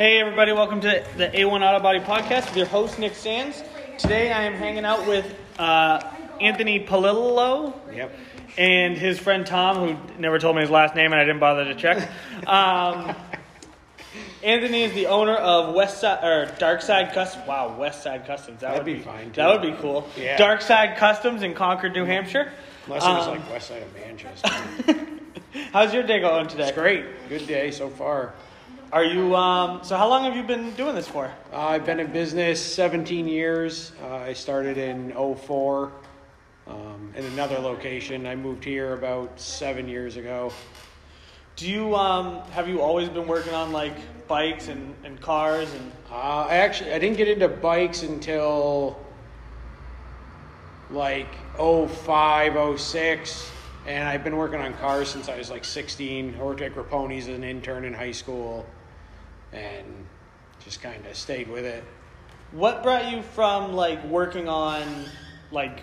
Hey, everybody, welcome to the A1 Auto Body Podcast with your host, Nick Sands. Today I am hanging out with uh, Anthony Palillo Yep. and his friend Tom, who never told me his last name and I didn't bother to check. Um, Anthony is the owner of West Side or Dark Side Customs. Wow, West Side Customs. That That'd would be fine, That would be cool. Yeah. Dark Side Customs in Concord, New Hampshire. Unless it was Um, like west side of Manchester. How's your day going today? it's great. Good day so far. Are you? Um, so, how long have you been doing this for? Uh, I've been in business 17 years. Uh, I started in 04 um, in another location. I moved here about seven years ago. Do you um, have you always been working on like bikes and, and cars and Uh, I actually I didn't get into bikes until like 05, 06. And I've been working on cars since I was like 16. I worked at Grappone's as an intern in high school and just kind of stayed with it. what brought you from like working on like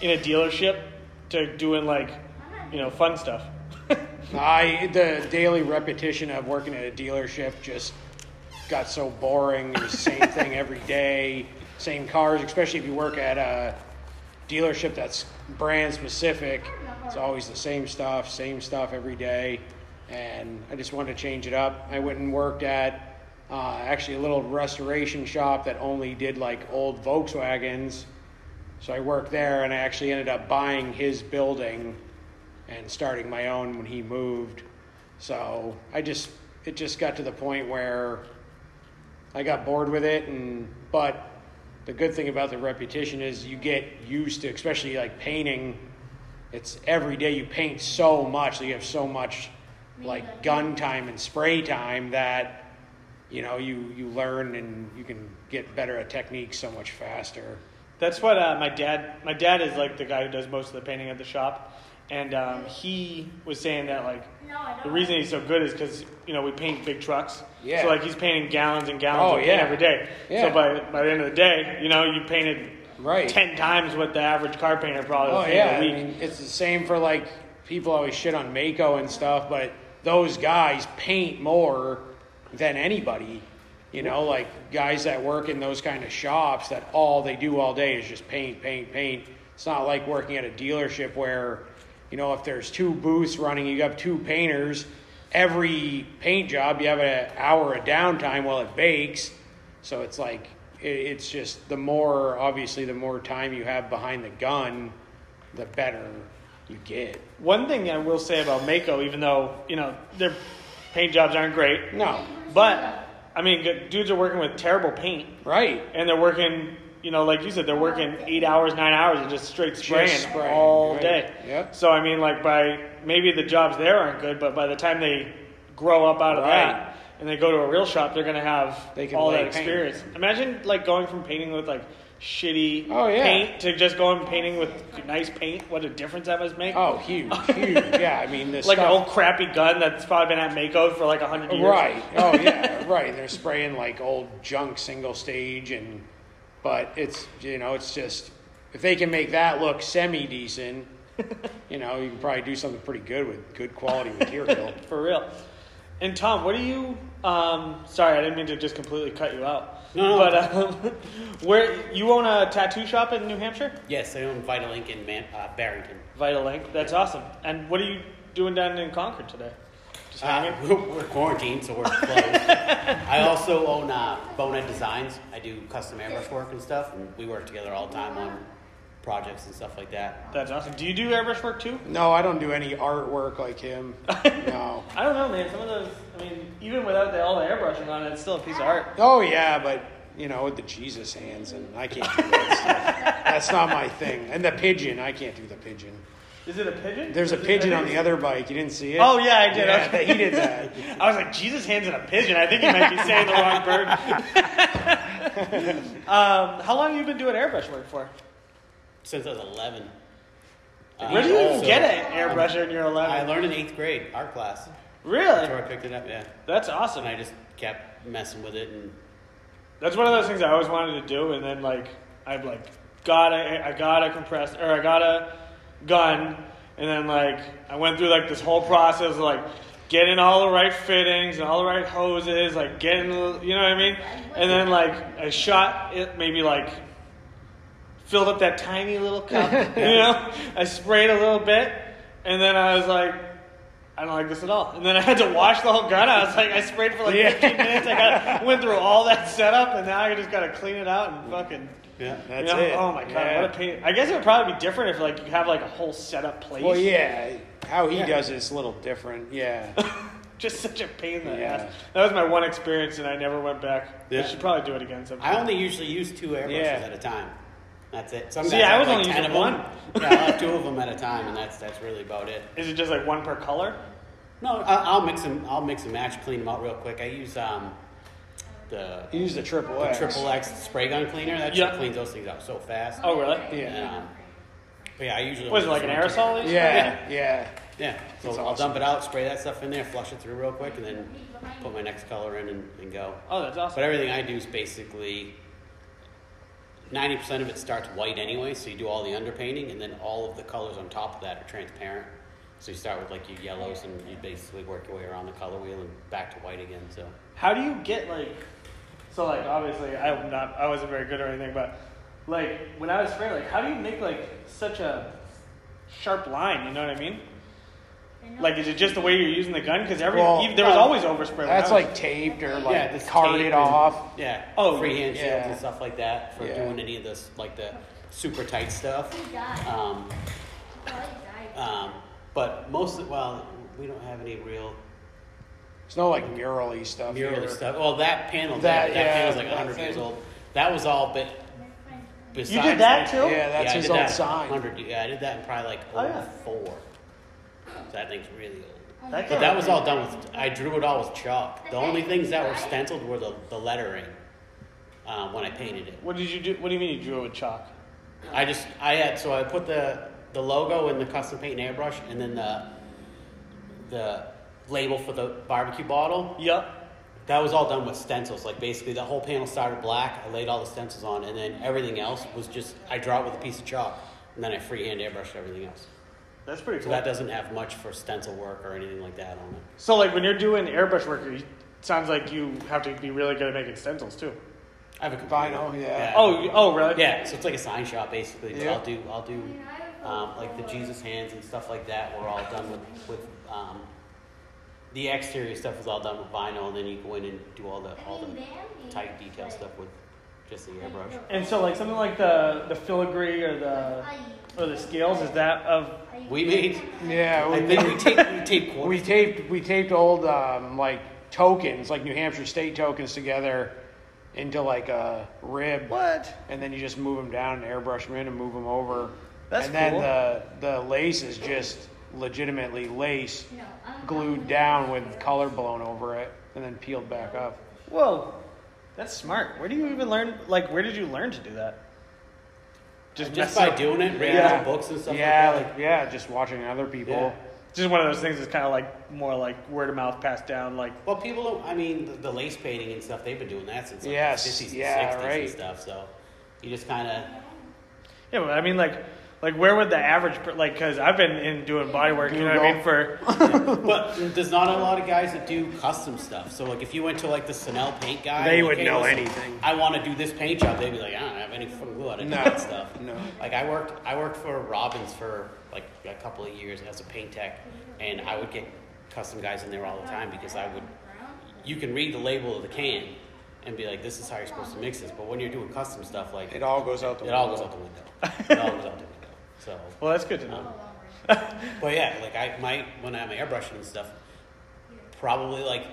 in a dealership to doing like you know fun stuff? I the daily repetition of working at a dealership just got so boring. It was the same thing every day, same cars. Especially if you work at a dealership that's brand specific, it's always the same stuff, same stuff every day. And I just wanted to change it up. I went and worked at uh, actually a little restoration shop that only did like old Volkswagens. So I worked there, and I actually ended up buying his building and starting my own when he moved. So I just it just got to the point where I got bored with it and but the good thing about the repetition is you get used to especially like painting it's every day you paint so much that you have so much like gun time and spray time that you know you you learn and you can get better at technique so much faster That's what uh, my dad. My dad is like the guy who does most of the painting at the shop, and um, he was saying that like the reason he's so good is because you know we paint big trucks. Yeah. So like he's painting gallons and gallons Oh, of paint yeah. every day. Yeah. So by by the end of the day, you know you painted right ten times what the average car painter probably Oh would paint yeah, a I week. mean, it's the same for like people always shit on Maaco and stuff, but those guys paint more than anybody. You know, like guys that work in those kind of shops that all they do all day is just paint, paint, paint. It's not like working at a dealership where, you know, if there's two booths running, you have two painters. Every paint job, you have an hour of downtime while it bakes. So it's like it's just the more obviously the more time you have behind the gun, the better you get. One thing I will say about Maaco, even though you know their paint jobs aren't great, No, but I mean dudes are working with terrible paint. right? and they're working, you know, like you said, they're working eight hours, nine hours, and just straight spraying, spraying, all right. day. Yep. So I mean, like by maybe the jobs there aren't good, but by the time they grow up out of Right. that and they go to a real shop, they're gonna have They can all that paint. experience. Imagine like going from painting with like shitty Oh, yeah. paint to just going painting with nice paint. What a difference that must make. Oh, huge, huge. Yeah, I mean, this like an old crappy gun that's probably been at Maaco for like a hundred years. Right. Oh yeah. right. They're spraying like old junk single stage and, but it's you know it's just if they can make that look semi decent, you know you can probably do something pretty good with good quality material. For real. And Tom, what do you? Um, sorry, I didn't mean to just completely cut you out. No, no. But um, where you own a tattoo shop in New Hampshire? Yes, I own Vital Ink in Man- uh, Barrington. Vital Ink. That's awesome. And what are you doing down in Concord today? Just hanging. Uh, we're, we're quarantined, so we're closed. I also own uh, Bonehead Designs. I do custom airbrush work and stuff, and we work together all the time on projects and stuff like that. That's awesome. Do you do airbrush work too? No, I don't do any artwork like him. No. I don't know, man. Some of those. I mean, even without the, all the airbrushing on it, it's still a piece of art. Oh yeah, but you know with the Jesus hands and I can't do that stuff. That's not my thing. And the pigeon, I can't do the pigeon. Is it a pigeon? There's a Is it- pigeon on the other bike. You didn't see it? Oh yeah, I did. Yeah, Okay. he did that. I was like, Jesus hands in a pigeon. I think you might be saying the wrong bird. um, how long have you been doing airbrush work for? Since I was 11. Uh, Where do you even so get an airbrusher in your 11? I learned in eighth grade, art class. Really? That's where I picked it up, yeah. That's awesome. And I just kept messing with it, and That's one of those things I always wanted to do, and then like I've like got a I got a compressor or I got a gun, and then like I went through like this whole process of like getting all the right fittings and all the right hoses, like getting, you know what I mean? And then like I shot it maybe like filled up that tiny little cup, you know? I sprayed a little bit, and then I was like, I don't like this at all. And then I had to wash the whole gun. I was like, I sprayed for like Yeah. 15 minutes. I got went through all that setup, and now I just gotta clean it out and fucking. Yeah. That's you know? it. Oh my god, Yeah. what a pain! I guess it would probably be different if like you have like a whole setup place. Well, yeah. How he Yeah. does it's a little different. Yeah. Just such a pain in the Yeah. ass. That was my one experience, and I never went back. Yeah. I should probably do it again sometime. I only usually use two airbrushes Yeah. at a time. That's it. Some See, I was like only 10 using one. yeah, I have two of them at a time, and that's that's really about it. Is it just like one per color? No, I, I'll mix them. I'll mix and match, clean them out real quick. I use um, the, He used the triple the X. triple X spray gun cleaner. That Yeah. shit cleans those things out so fast. Oh, really? Yeah. And, um, but yeah, I usually. Was it like an aerosol? they Yeah. Yeah. Yeah. So That's I'll awesome. dump it out, spray that stuff in there, flush it through real quick, and then put my next color in and, and go. Oh, that's awesome. But everything I do is basically ninety percent of it starts white anyway, so you do all the underpainting, and then all of the colors on top of that are transparent. So you start with like your yellows, and you basically work your way around the color wheel and back to white again. So How do you get like? So like obviously I'm not I wasn't very good or anything, but like when I was spraying, like how do you make like such a sharp line? You know what I mean? Like is it just the way you're using the gun? Because every Well, even- there was always overspray. when That's I was- like taped or like yeah, this carded and- off. Yeah. Oh, freehand yeah. shields and stuff like that for Yeah. doing any of this like the super tight stuff. Um, um, but most of, well, we don't have any real It's no like murally stuff. mural here. stuff. Well, that panel, That- that, that yeah, panel's like that 100 years thing. old. That was all but Besides You did that too? Yeah, that's yeah, his I did old that sign. 100, yeah, I did that in probably like Oh, yeah. 04. So that thing's really old. That But that was all done with. I drew it all with chalk. The only things that were stenciled were the, the lettering uh, when I painted it. What did you do? What do you mean you drew it with chalk? I just I had so I put the the logo in the custom paint and airbrush, and then the the label for the barbecue bottle. Yep. That was all done with stencils. Like basically, the whole panel started black. I laid all the stencils on, and then everything else was just I draw it with a piece of chalk, and then I freehand airbrushed everything else. That's pretty So cool. that doesn't have much for stencil work or anything like that on it. So like when you're doing airbrush work, it sounds like you have to be really good at making stencils too. I have a computer. Vinyl, yeah. Oh, you- oh really? Yeah, so it's like a sign shop basically. But Yeah. I'll do I'll do um, like the Jesus hands and stuff like that. Were all done with with um, the exterior stuff is all done with vinyl, and then you go in and do all the all the tight detail stuff with just the airbrush. And so like something like the the filigree or the or the scales is that of We made Yeah, I we, think we taped we taped quarters. we taped we taped old um, like tokens, like New Hampshire state tokens together into like a rib. what? And then you just move them down and airbrush them in and move them over. That's and then cool. the the lace is just legitimately lace glued down with color blown over it and then peeled back up. Whoa, that's smart. Where do you even learn? Like where did you learn to do that? Just mess by up- doing it, reading Yeah. books and stuff yeah, like that. like yeah, just watching other people. Yeah. Just one of those things that's kind of like more like word of mouth passed down. Like Well, people don't. I mean, the, the lace painting and stuff. They've been doing that since like Yes, the fifties yeah, and sixties right. and stuff. So you just kind of yeah, but I mean like like where would the average per- like because I've been in doing body work. You know what I mean? For But there's not a lot of guys that do custom stuff. So like if you went to like the Snell paint guy, They like, would "Hey, know listen, anything." I want to do this paint job. They'd be like, I don't have any fucking clue how to do No, that stuff. no. Like I worked, I worked for Robbins for like a couple of years as a paint tech, and I would get custom guys in there all the time because I would. You can read the label of the can and be like, this is how you're supposed to mix this. But when you're doing custom stuff, like It all goes out the it all goes out the window. it all goes out the window. So. well, that's good to know. But yeah, like I my when I'm airbrushing and stuff, probably like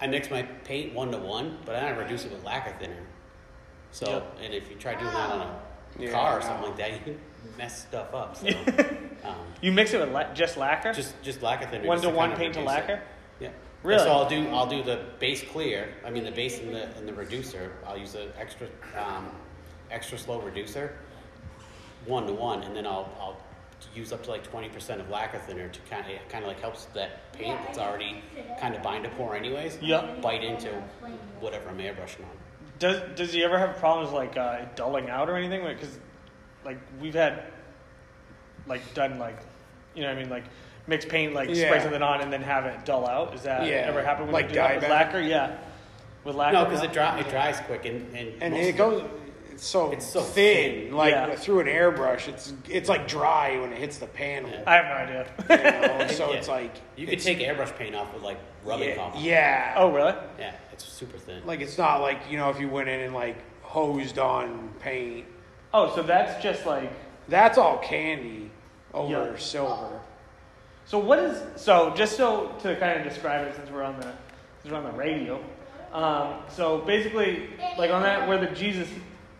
I mix my paint one to one, but then I reduce it with lacquer thinner. So Yep. and if you try doing that on a Yeah, car or something like that, you can mess stuff up. So um, You mix it with la- just lacquer. just just lacquer thinner. one to one paint to reduce it. lacquer. Yeah. Really? So I'll do I'll do the base clear. I mean the base and the and the reducer. I'll use an extra um, extra slow reducer, one to one, and then I'll I'll use up to like twenty percent of lacquer thinner to kind of kind of like helps that paint that's already kind of bind to pour anyways. Yep. Bite into whatever I'm airbrushing on. Does does he ever have problems like uh, dulling out or anything? Because like we've had like done like you know what I mean like mix paint, like Yeah. spray something on, and then have it dull out. Is that Yeah. ever happened when Like you do that with lacquer? Yeah, with lacquer. No, because it, dry, it dries quick and and, and most it of goes. It's so, It's so thin, thin. like Yeah. through an airbrush. It's it's like dry when it hits the panel. Yeah. I have no idea. You know? so Yeah. it's like You could it's- take airbrush paint off with like rubbing yeah, compound. yeah. oh, really? Yeah, it's super thin. Like it's not like you know if you went in and like hosed on paint. Oh, so that's just like. That's all candy over Yeah. silver. So what is so just so to kind of describe it since we're on the since we're on the radio. Um, so basically, like on that where the Jesus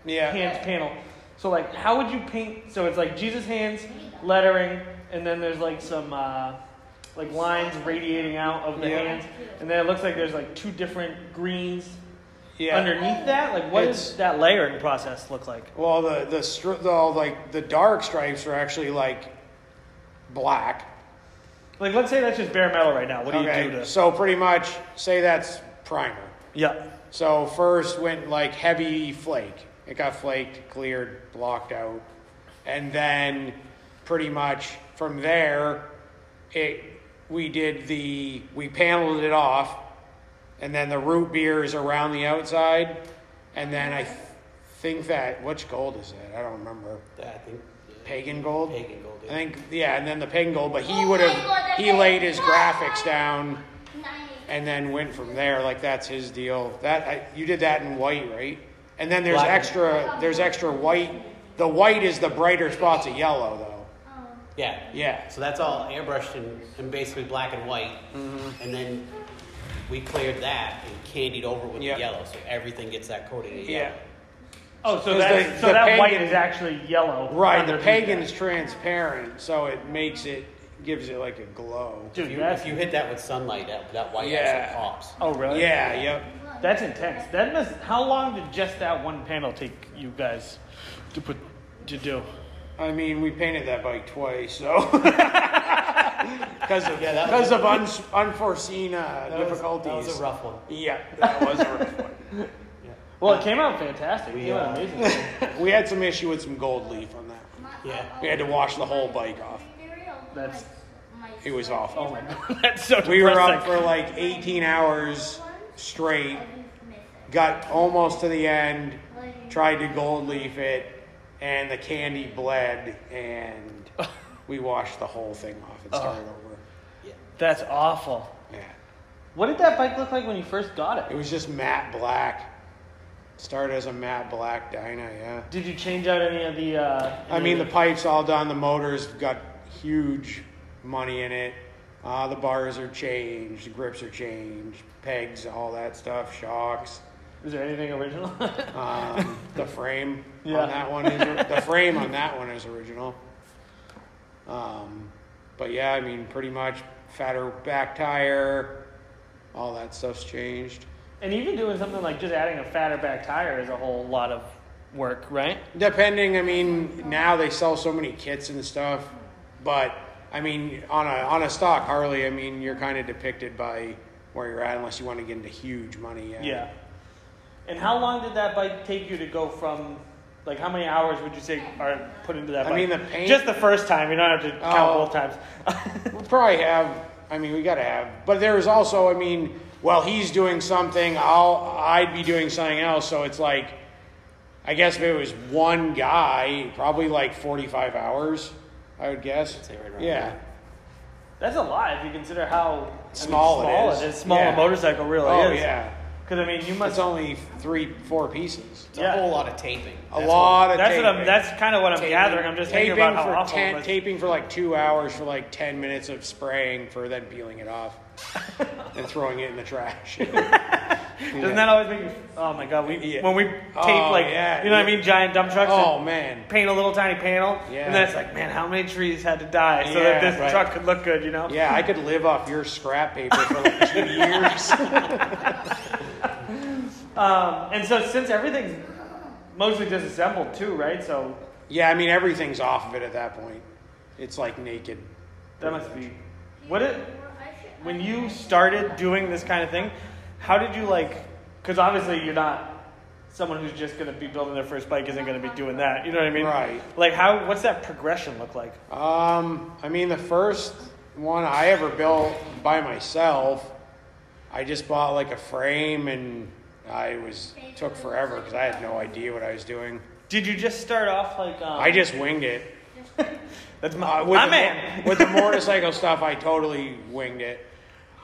Yeah. hands panel. So like, how would you paint? So it's like Jesus hands lettering, and then there's like some uh, like lines radiating out of the Yeah. hands, and then it looks like there's like two different greens Yeah. underneath that. Like, what It's- does that layering process look like? Well, the the, stri- the like the dark stripes are actually like black. Like, let's say that's just bare metal right now. What do okay. you do to? So pretty much say that's primer. Yeah. So first went like heavy flake. It got flaked, cleared, blocked out, and then pretty much from there, it we did the we paneled it off, and then the root beers around the outside, and then I th- think that which gold is that? I don't remember. I think. Pagan gold. Pagan gold. I think yeah, and then the pagan gold, but he would have he laid his graphics down and then went from there. Like that's his deal. That I, you did that in white, right? And then there's Black. extra. There's extra white. The white is the brighter spots of yellow, though. Yeah. Yeah. So that's all airbrushed and, and basically black and white, Mm-hmm. and then we cleared that and candied over with Yep. the yellow, so everything gets that coating of Yeah. yellow. Oh, so 'Cause that the- so the that white pagan- is actually yellow. Right. The underneath pagan's that. transparent, so it makes it gives it like a glow. Dude, If you, that's if you hit that with sunlight, that, that white Yeah. actually pops. oh really? Yeah. Yep. That's intense. That must. How long did just that one panel take you guys to put to do? I mean, we painted that bike twice, so because of Yeah, that was- because of un, unforeseen uh, That was- difficulties. that was a rough one. Yeah, that was a rough one. Well, it came out fantastic. We, it came out uh, amazing. We had some issue with some gold leaf on that. Yeah. We had to wash the whole bike off. That's- It was awful. oh my god, that's so We were up for like 18 hours straight. Got almost to the end. Tried to gold leaf it, and the candy bled, and we washed the whole thing off and started over. Yeah. That's awful. Yeah. What did that bike look like when you first got It it? was just matte black. Started as a matte black Dyna, yeah. Did you change out any of the? Uh, I mean, the pipes all done. The motors got huge money in it. Uh, the bars are changed. The grips are changed. Pegs, all that stuff. Shocks. Is there anything original? Um, the frame Yeah. on that one is the frame on that one is original. Um, but yeah, I mean, pretty much fatter back tire. All that stuff's changed. and even doing something like just adding a fatter back tire is a whole lot of work, right? Depending, I mean, now they sell so many kits and stuff, but I mean, on a on a stock Harley, I mean, you're kind of depicted by where you're at, unless you want to get into huge money. Yeah. Yeah. And how long did that bike take you to go from? Like, how many hours would you say are put into that I bike? mean, the paint- Just the first time. You don't have to count Oh. both times. We'll probably have. I mean, we got to have. But there's also, I mean, while he's doing something, I'll I'd be doing something else. So it's like, I guess if it was one guy, probably like 45 hours. I would guess. I'd say right around yeah. there. That's a lot if you consider how I mean, Small it small is. it is. Small Yeah. a motorcycle really Oh is. yeah. Because I mean, you must. It's only three, four pieces. It's Yeah. a whole lot of taping. A That's lot of That's taping. what I'm. That's kind of what I'm Taping- gathering. I'm just thinking taping about how for awful. it ten, taping for like two hours for like ten minutes of spraying for then peeling it off and throwing it in the trash. Doesn't that always make you? Oh my god! We Yeah. when we tape Oh, like yeah. you know what I mean, giant dump trucks. oh and man, paint a little tiny panel, Yeah. and then it's like, man, how many trees had to die so Yeah, that this right. truck could look good? You know? yeah, I could live off your scrap paper for like two years. Um, and so since everything's mostly disassembled too, right? So yeah, I mean everything's off of it at that point. It's like naked. that must be what it. When you started doing this kind of thing, how did you like? Because obviously you're not someone who's just going to be building their first bike isn't going to be doing that. You know what I mean? Right. Like how? What's that progression look like? Um, I mean the first one I ever built by myself. I just bought like a frame and I was took forever because I had no idea what I was doing. Did you just start off like? Um, I just winged it. That's my, Uh, with my the, man. with the motorcycle stuff, I totally winged it.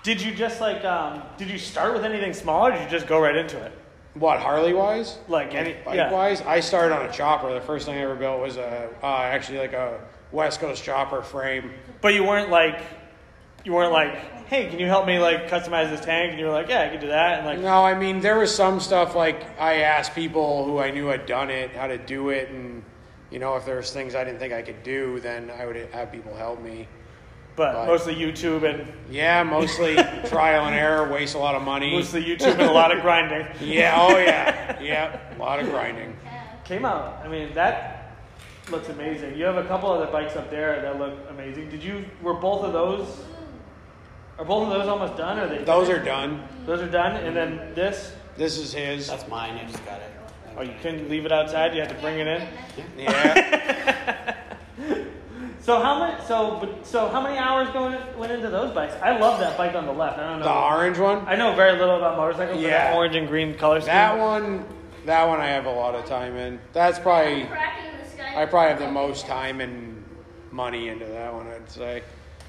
Did you just like? Um, did you start with anything small, or did you just go right into it? What Harley wise? Like any? Bike yeah. wise, I started on a chopper. The first thing I ever built was a uh, actually like a West Coast chopper frame. But you weren't like, you weren't like, hey, can you help me like customize this tank? And you were like, yeah, I can do that. And like, No, I mean there was some stuff like I asked people who I knew had done it how to do it, and you know if there was things I didn't think I could do, then I would have people help me. But But- mostly YouTube and Yeah, mostly trial and error, waste a lot of money. mostly YouTube and a lot of grinding. Yeah, oh yeah, yeah, a lot of grinding. Came out. I mean, that looks amazing. You have a couple other bikes up there that look amazing. Did you? Were both of those? Are both of those almost done? Or are they? Those are done. Those are done, and then this. This is his. That's mine. I just got it. Oh, you couldn't leave it outside. You had to bring it in. Yeah, So how many? So so how many hours going went into those bikes? I love that bike on the left. I don't know. the orange one. I know very little about motorcycles. but that Yeah. orange and green color scheme. That one, that one I have a lot of time in. That's probably I probably have the most time and money into that one. I'd say.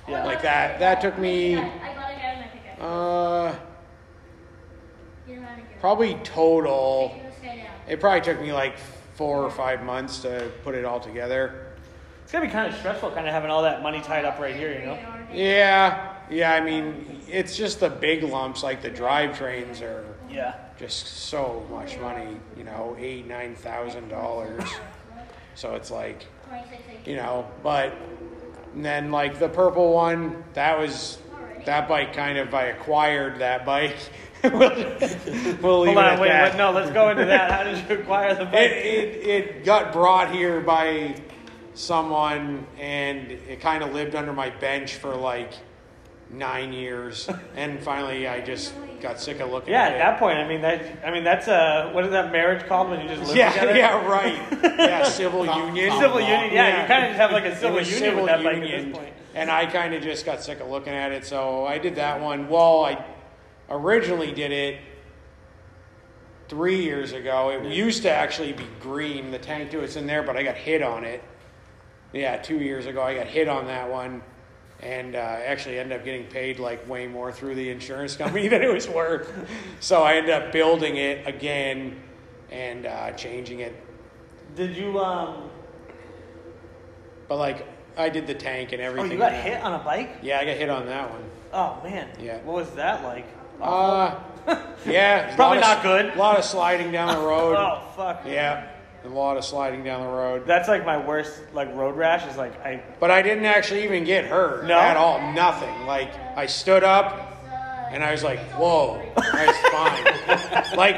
Yeah. Like that. That took me I got a guy my pickup. uh You know how to get it. probably total. Taking this guy down. It probably took me like four or five months to put it all together. It's gonna be kind of stressful, kind of having all that money tied up right here. You know. Yeah, yeah. I mean, it's just the big lumps, like the drivetrains are Yeah. just so much money. You know, eight, nine thousand dollars. So it's like, you know, but and then like the purple one, that was that bike. Kind of, I acquired that bike. we'll, we'll Hold it on, wait, wait, no, let's go into that. How did you acquire the It, bike? it, it got brought here by someone and it kind of lived under my bench for like nine years. And finally i just got sick of looking at yeah, at at that point, I mean, that, I mean, that's uh, what is that marriage called when you just live yeah together? yeah right. Yeah civil union. Civil union, yeah, Yeah. you kind of just have like a civil union civil with that bike at union, this point. and i kind of just got sick of looking at it so i did that one. Well i originally did it three years ago. It used to actually be green the tank to it's in there but i got hit on it yeah two years ago i got hit on that one and uh, actually ended up getting paid like way more through the insurance company than it was worth so i ended up building it again and uh, changing it Did you, um, but like i did the tank and everything. oh, you got that. hit on a bike? yeah i got hit on that one Oh, man. Yeah. What was that like? Uh, yeah. Probably not of- good. A lot of sliding down the road. Oh, fuck. Yeah, a lot of sliding down the road. That's like my worst, like, road rash is like, I, But I didn't actually even get hurt No? at all. Nothing. Like I stood up and I was like, "Whoa, that's fine." like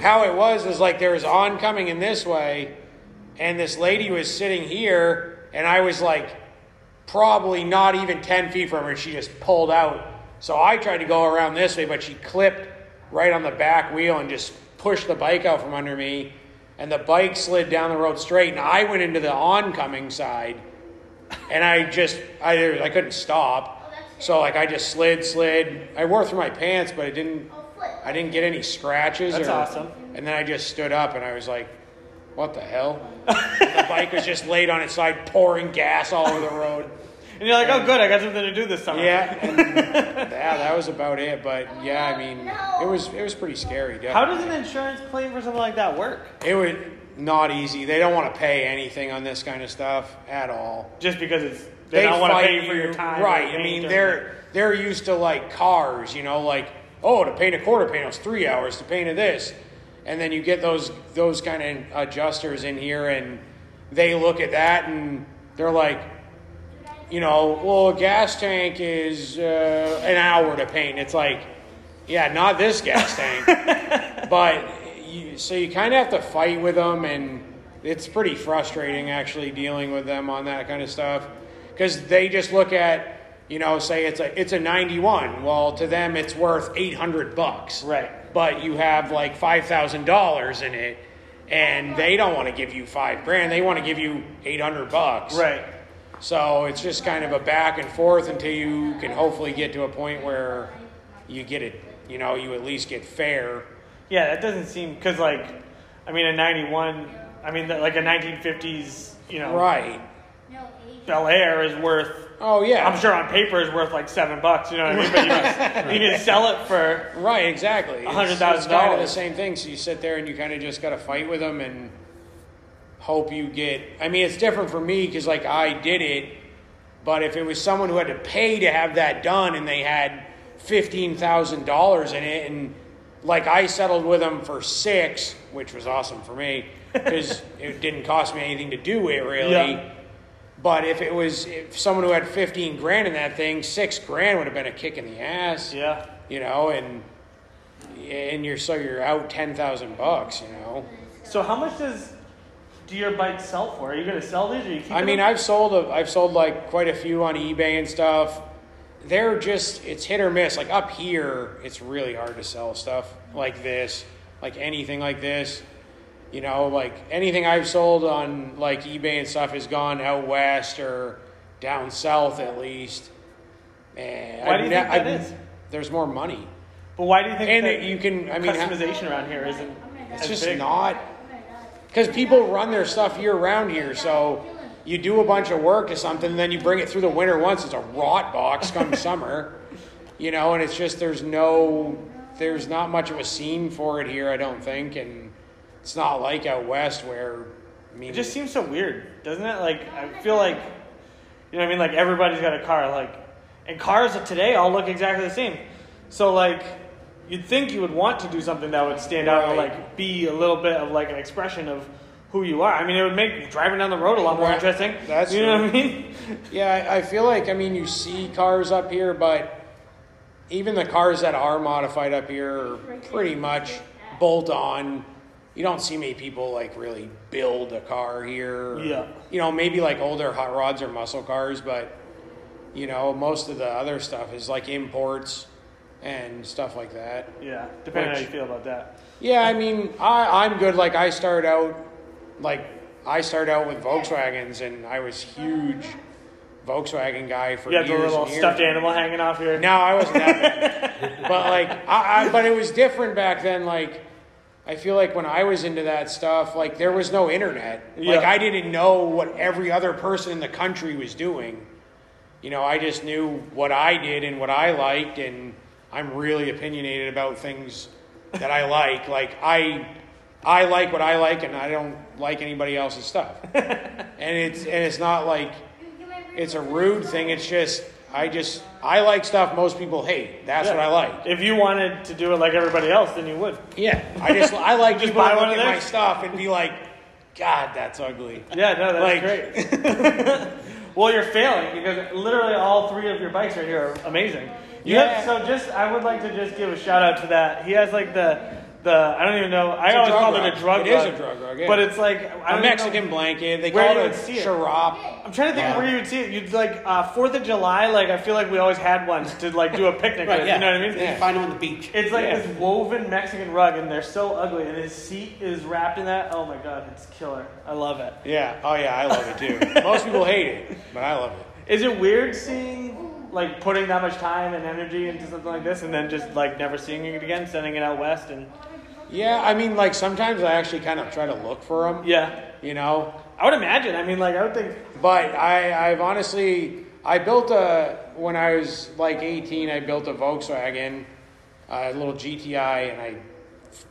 how it was is like there was oncoming in this way, and this lady was sitting here, and I was like probably not even ten feet from her. She just pulled out. So I tried to go around this way, but she clipped right on the back wheel and just pushed the bike out from under me. And the bike slid down the road straight, and I went into the oncoming side, and I just I I couldn't stop. So like I just slid, slid. I wore through my pants, but it didn't. Oh, flip. I didn't get any scratches. That's or, awesome. And then I just stood up, and I was like, "What the hell?" the bike was just laid on its side, pouring gas all over the road. and you're like, oh, good, I got something to do this summer. Yeah, and yeah, that was about it. But yeah, I mean, it was it was pretty scary. Definitely. How does an insurance claim for something like that work? it was not easy. They don't want to pay anything on this kind of stuff at all. Just because it's, they, don't want to pay you for your time. right? I mean, they're they're used to like cars, you know, like oh, to paint a quarter panel is three hours. To paint a this, and then you get those those kind of adjusters in here, and they look at that and they're like, you know, well, a gas tank is uh, an hour to paint. It's like, yeah, not this gas tank. but you, so you kind of have to fight with them, and it's pretty frustrating actually dealing with them on that kind of stuff because they just look at, you know, say it's a it's a 91. Well, to them it's worth 800 bucks. Right. But you have like five thousand dollars in it, and they don't want to give you five grand. They want to give you 800 bucks. Right. So it's just kind of a back and forth until you can hopefully get to a point where you get it, you know, you at least get fair. Yeah, that doesn't seem because like, I mean, a '91, I mean, like a 1950s, you know, Right. Bel Air is worth. Oh, yeah. I'm sure on paper is worth like seven bucks. You know what I mean? But you can, you can sell it for. Right, exactly. It's- $100,000. It's kind of the same thing. So you sit there and you kind of just got to fight with them and hope you get. I mean, it's different for me because like I did it, but if it was someone who had to pay to have that done and they had fifteen thousand dollars in it, and like I settled with them for six, which was awesome for me because it didn't cost me anything to do it really. Yeah. But if it was if someone who had fifteen grand in that thing, six grand would have been a kick in the ass Yeah. you know, and and you're so you're out ten thousand bucks, you know. So how much does do your bikes sell for? Are you gonna sell these or you keep I mean, them? I've sold a, I've sold like quite a few on eBay and stuff. They're just it's hit or miss. Like up here, it's really hard to sell stuff like this, like anything like this. You know, like anything I've sold on like eBay and stuff has gone out west or down south at least. And Why I've do you ne- think that I've- is? There's more money. But why do you think And that it- you can- I mean, ha- customization around here isn't? It's as just big? not because people run their stuff year round here. So you do a bunch of work to something, and then you bring it through the winter once. It's a rot box come summer, you know. And it's just there's no there's not much of a scene for it here. I don't think, and it's not like out west where I mean, It just seems so weird, doesn't it? Like I feel like, you know, what I mean, like everybody's got a car, like, and cars of today all look exactly the same. So like, you'd think you would want to do something that would stand out or like be a little bit of like an expression of who you are. I mean, it would make driving down the road a lot more Right. interesting. That's you know true. what I mean? Yeah, I I feel like I mean you see cars up here, but even the cars that are modified up here are pretty much bolt on. You don't see many people like really build a car here. Yeah. You know, maybe like older hot rods or muscle cars, but you know, most of the other stuff is like imports and stuff like that. Yeah, depending on how Which- you feel about that. Yeah, I mean, I, I'm good. Like I started out, like I started out with Volkswagens, and I was huge Volkswagen guy for You have the little stuffed animal hanging off here. No, I wasn't that bad. but like, I, I, but it was different back then. Like, I feel like when I was into that stuff, like there was no internet. Like I didn't know what every other person in the country was doing. You know, I just knew what I did and what I liked, and I'm really opinionated about things that I like. Like I, I like what I like, and I don't like anybody else's stuff. and it's and it's not like it's a rude thing. It's just I just I like stuff most people hate. That's what I like. If you wanted to do it like everybody else, then you would. Yeah, I just I like Just people buy one of at my stuff and be like, God, that's ugly. Yeah, no, that's Like- great. well, you're failing because literally all three of your bikes right here are amazing. You Yeah. have, so just I would like to just give a shout out to that. He has like the the I don't even know. I It's a always drug called rug. it a drug It is rug. a drug rug, yeah. But it's like I A Mexican know- blanket. They Where call you it would a see it. serape. I'm trying to think Yeah. of where you would see it. You'd like uh, Fourth of July. Like I feel like we always had one to like do a picnic Right, with. yeah. You know what I mean? You find them on the beach. It's like Yeah. this woven Mexican rug, and they're so ugly. And his seat is wrapped in that. Oh my god, it's killer. I love it. Yeah. Oh yeah, I love it too. Most people hate it, but I love it. Is it weird seeing like putting that much time and energy into something like this, and then just like never seeing it again, sending it out west, and Yeah, I mean, like sometimes I actually kind of try to look for them. yeah, You know, I would imagine. I mean, like I would think. But I, I've honestly, I built a, when I was like 18, I built a Volkswagen, a little GTI, and I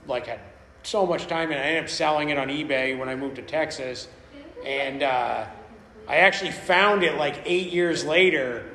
like had so much time, and I ended up selling it on eBay when I moved to Texas. And uh, I actually found it like eight years later,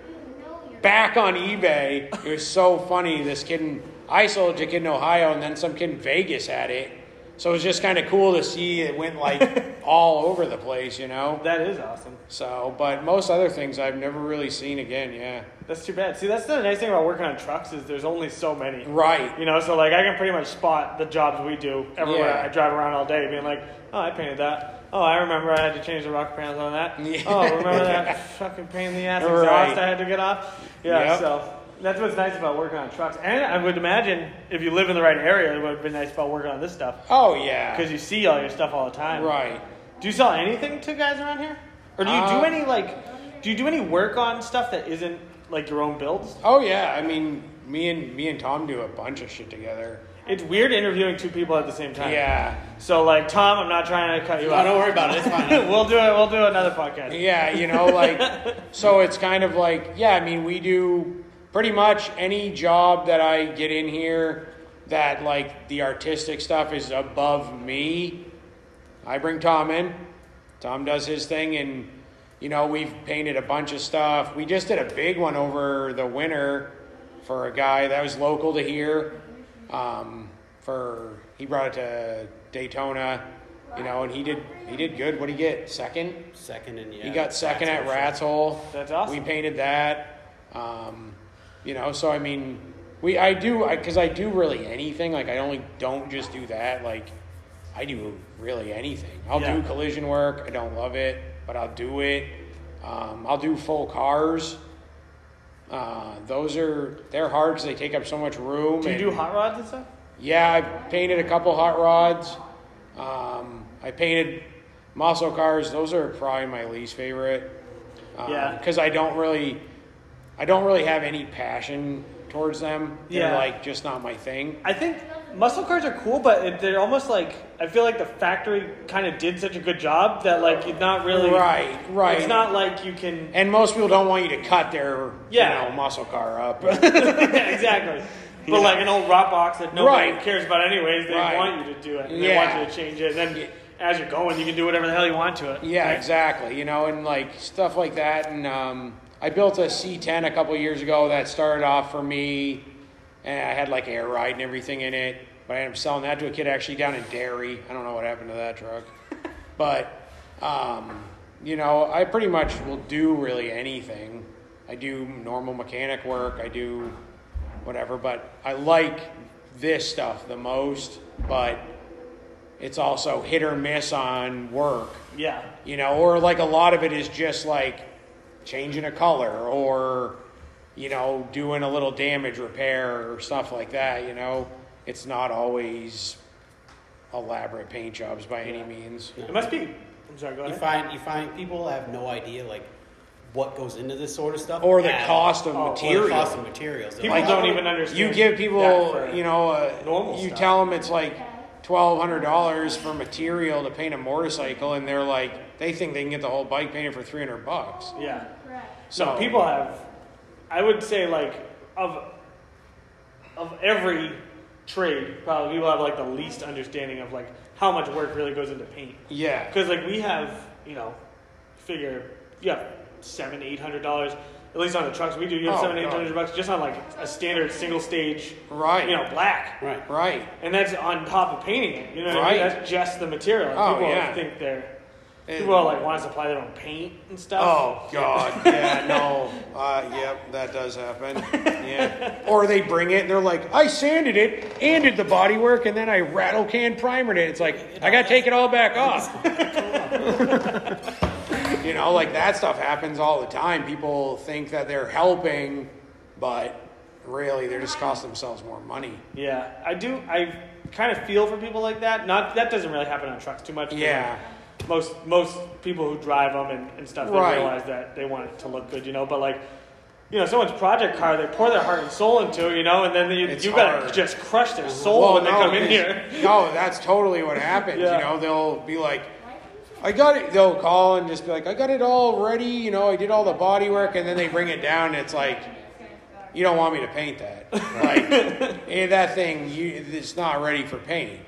back on eBay. It was so funny. This kid, in, I sold a kid in Ohio, and then some kid in Vegas had it. So it was just kind of cool to see it went like all over the place, you know. That is awesome. So, but most other things I've never really seen again. Yeah. That's too bad. See, that's the nice thing about working on trucks is there's only so many. Right. You know, so like I can pretty much spot the jobs we do everywhere. Yeah. I drive around all day, being like, oh, I painted that. Oh, I remember I had to change the rocker panels on that. Yeah. Oh, remember that fucking pain in the ass exhaust Right. I had to get off. Yeah. Yep. So that's what's nice about working on trucks. And I would imagine if you live in the right area, it would have been nice about working on this stuff Oh yeah. because you see all your stuff all the time. Right. Do you sell anything to guys around here, or do you Uh, do any like? Do you do any work on stuff that isn't like your own builds? Oh yeah, I mean, me and me and Tom do a bunch of shit together. It's weird interviewing two people at the same time. Yeah, So like Tom, I'm not trying to cut you No, off. don't worry about it. It's fine. we'll do it. We'll do another podcast. yeah, you know, like, so it's kind of like, yeah, I mean, we do pretty much any job that I get in here that like the artistic stuff is above me. I bring Tom in. Tom does his thing, and you know, we've painted a bunch of stuff. We just did a big one over the winter for a guy that was local to here. Um, for he brought it to Daytona, you know, and he did he did good. What did he get? Second. Second and yeah. He got second at Rat's Hole. That's awesome. We painted that. Um, you know, so I mean, we I do I because I, do really anything. Like I only don't just do that. Like I do really anything. I'll Yeah. do collision work. I don't love it, but I'll do it. Um, I'll do full cars. Uh, those are they're hard because they take up so much room. Do you and- do hot rods and stuff? yeah, I painted a couple hot rods. Um, I painted muscle cars. Those are probably my least favorite. Um, Yeah. Because I don't really, I don't really have any passion towards them. They're Yeah. like just not my thing. I think muscle cars are cool, but it, they're almost like I feel like the factory kind of did such a good job that like it's not really Right, right. It's not like you can And most people don't want you to cut their, Yeah. you know, muscle car up. yeah, exactly. But Yeah. like an old rock box that nobody Right. cares about anyways, they Right. want you to do it. And They want you to change it. And then as you're going, you can do whatever the hell you want to it. Yeah, Right? exactly. You know, and like stuff like that. And um, I built a C10 a couple years ago that started off for me, and I had like air ride and everything in it. But I ended up selling that to a kid actually down in Derry. I don't know what happened to that truck, but um, you know, I pretty much will do really anything. I do normal mechanic work. I do whatever, but I like this stuff the most. But it's also hit or miss on work Yeah. you know, or like a lot of it is just like changing a color or, you know, doing a little damage repair or stuff like that, you know. It's not always elaborate paint jobs by any means. It must be. I'm sorry, go You find you find people have no idea like what goes into this sort of stuff, Or the at cost of Oh, or the or material. the cost of materials. They're People like, don't "Oh, even understand. you give people, for- you know, uh, normal you stuff. tell them it's like twelve hundred dollars for material to paint a motorcycle, and they're like, they think they can get the whole bike painted for three hundred bucks. Yeah. Right. So So- people have, I would say like of of every trade, probably people have like the least understanding of like how much work really goes into paint. Yeah, Because like we have, you know, figure you have seven, eight hundred dollars. At least on the trucks we do, you have Oh, seven, eight God. bucks just on like a standard single stage, right, you know, black. right. right. And that's on top of painting it. You know what I mean? That's just the material. Oh, people yeah. think they're And- people are like want to supply their own paint and stuff. Oh God, yeah, no, uh, yep, that does happen. Yeah, or they bring it, and they're like, I sanded it and did the body work, and then I rattle can primered it. It's like I got to take it all back off. you know, like that stuff happens all the time. People think that they're helping, but really, they're just costing themselves more money. Yeah, I do. I kind of feel for people like that. Not that doesn't really happen on trucks too much. Yeah. like, most most people who drive them and, and stuff, they Right. realize that they want it to look good, you know. But like, you know, someone's project car, they pour their heart and soul into, you know, and then you It's you gotta just crush their soul when they come in here. No, that's totally what happens. Yeah. You know, they'll be like, I got it. They'll call and just be like, I got it all ready. You know, I did all the body work, and then they bring it down. And it's like, you don't want me to paint that. Like, eh, that thing, you, it's not ready for paint.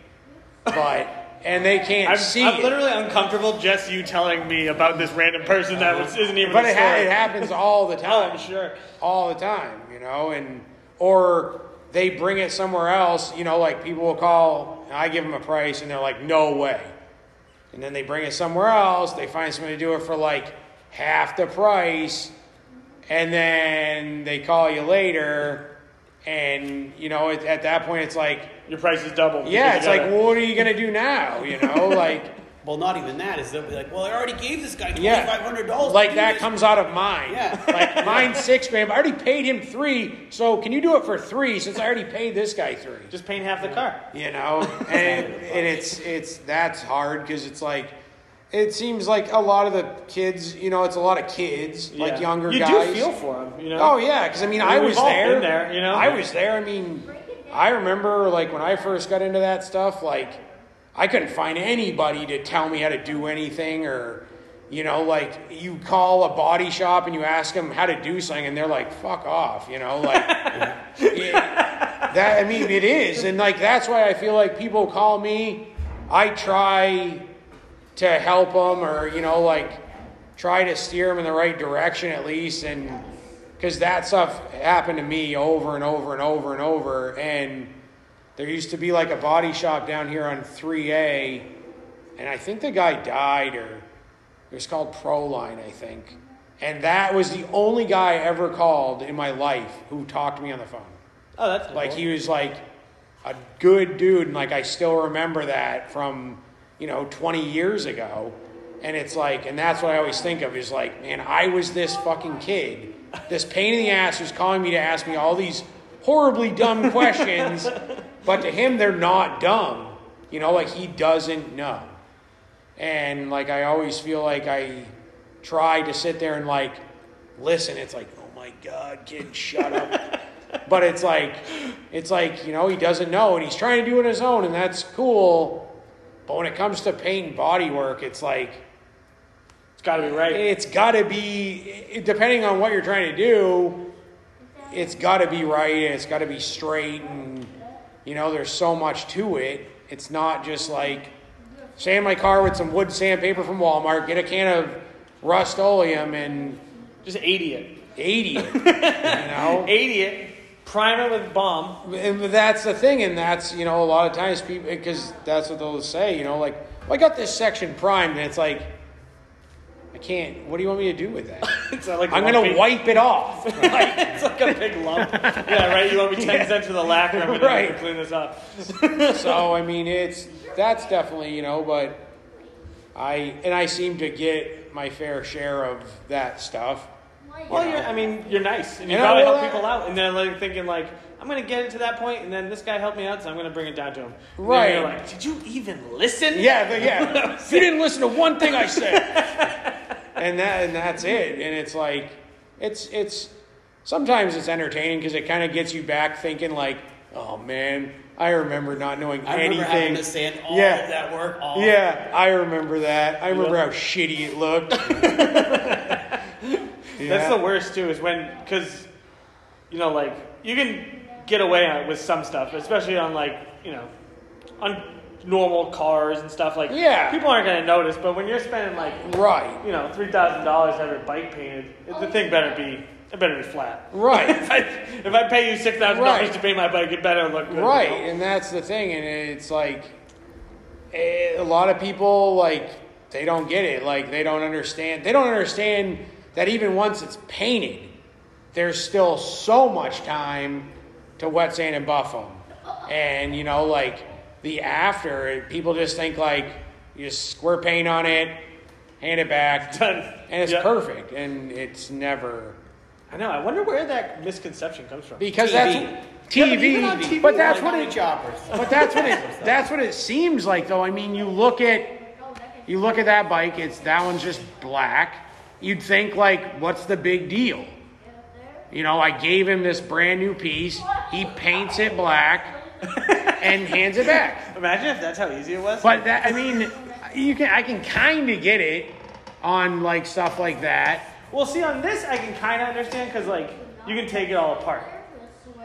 But and they can't I'm, see I'm it. literally uncomfortable just you telling me about this random person that was, isn't even. But a it, ha- it happens all the Oh, time. I'm sure. all the time, you know, and or they bring it somewhere else, you know, like people will call, I give them a price, and they're like, no way, and then they bring it somewhere else, they find somebody to do it for like half the price, and then they call you later, and you know, at, at that point, it's like, Your price is double. yeah, you it's like, gotta- well, what are you gonna do now, you know, like. Well, not even that. Is they'll be like, well, I already gave this guy twenty Yeah. five hundred dollars. Like that comes out of mine. Yeah. Like mine's six grand. I already paid him three, so can you do it for three since I already paid this guy three? just paint half the car. You know, and and it's it's that's hard because it's like, it seems like a lot of the kids, you know, it's a lot of kids, like younger you guys. do feel for them, you know. Oh yeah, because I mean, I I, mean, we've was all there. been there, you know? I was there. I mean, I remember like when I first got into that stuff, like I couldn't find anybody to tell me how to do anything, or you know, like you call a body shop and you ask them how to do something, and they're like, "Fuck off," you know, like yeah, that. I mean, it is, and like that's why I feel like people call me. I try to help them, or you know, like try to steer them in the right direction at least, and because that stuff happened to me over and over and over and over, and there used to be like a body shop down here on 3A, and I think the guy died, or it was called Proline, I think. And that was the only guy I ever called in my life who talked to me on the phone. Oh, that's Like cool. he was like a good dude, and like I still remember that from you know 20 years ago. And it's like, and that's what I always think of is like, man, I was this fucking kid, this pain in the ass who's calling me to ask me all these horribly dumb questions, but to him they're not dumb. You know, like he doesn't know. And like I always feel like I try to sit there and like listen. It's like, oh my god, kid, shut up. but it's like, it's like you know he doesn't know, and he's trying to do it on his own, and that's cool. But when it comes to paint body work, it's like got to be right. it's got to be depending on what you're trying to do. It's got to be right. and It's got to be straight, and you know, there's so much to it. It's not just like sand my car with some wood sandpaper from Walmart, get a can of Rust-Oleum, and Just 80 it. 80 it. you know, 80 it. Prime it with bomb. And that's the thing, and that's you know a lot of times people because that's what they'll say. You know, like well, I got this section primed, and it's like I can't. What do you want me to do with that? It's like I'm gonna wipe it off. it's like a big lump. yeah, right. You want me 10 cents for the lacquer? I'm gonna Right. to clean this up. so I mean, it's that's definitely you know, but I and I seem to get my fair share of that stuff. Well, you're, I mean, you're nice, and you And I gotta help people out. And then like thinking like, I'm gonna get it to that point, and then this guy helped me out, so I'm gonna bring it down to him. And Right. You're like, did you even listen? Yeah, the, yeah. you didn't listen to one thing I said, and that and that's it. And it's like, it's it's sometimes it's entertaining because it kind of gets you back thinking like, oh man, I remember not knowing I anything. remember having to sand all Yeah. of that work off. Yeah, I remember that. I remember Yeah. how shitty it looked. That's the worst too, is when because you know, like you can get away with some stuff, especially on like you know, on normal cars and stuff. Like Yeah. people aren't gonna notice, but when you're spending like right, you know three thousand dollars to have your bike painted, the thing better be it better be flat. right. if I if I pay you six thousand Right. dollars to paint my bike, it better look good. you Right, know? and that's the thing, and it's like eh, a lot of people like they don't get it, like they don't understand. They don't understand that even once it's painted, there's still so much time to wet sand and buff them, and you know, like the after, people just think like you just squirt paint on it, hand it back, Done. and it's Yep. perfect, and it's never I know. I wonder where that misconception comes from. because TV. that's Yeah, TV, but even on TV, but that's Like what it choppers. But that's what it that's what it seems like though. I mean, you look at you look at that bike, it's that one's just black. You'd think like what's the big deal? You know, I gave him this brand new piece. He paints it black and hands it back. Imagine if that's how easy it was. But that I mean, you can I can kind of get it on like stuff like that. Well, see, on this, I can kind of understand because, like, you can take it all apart.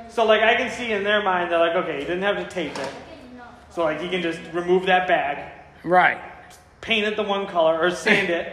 So, like, I can see in their mind, they're like, okay, you didn't have to tape it. So, like, you can just remove that bag, Right. paint it the one color, or sand it.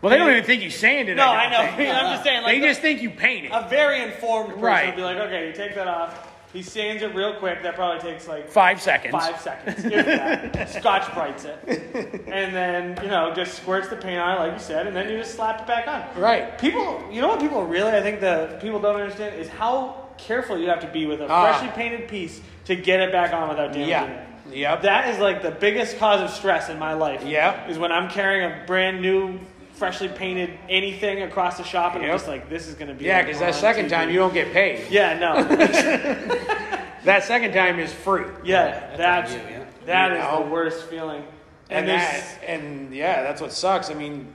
Well, they don't even think you sanded it. No, I know. think. I'm just saying, like, They the- just think you painted. It. A very informed person Right. would be like, okay, you take that off. He sands it real quick. That probably takes, like, Five seconds. five seconds. Scotch-Brites it. And then, you know, just squirts the paint on it, like you said, and then you just slap it back on. Right. People, you know what people really, I think the people don't understand is how careful you have to be with a Ah. freshly painted piece to get it back on without damaging Yeah. it. Yep. That is like the biggest cause of stress in my life. Yeah. Is when I'm carrying a brand new, freshly painted anything across the shop and Yep. I'm just like, this is going to be. Yeah, because on that second TV. time you don't get paid. Yeah, no. That second time is free. yeah, That's that's, you, yeah. that You is know? the worst feeling. and And that and yeah, that's what sucks. I mean,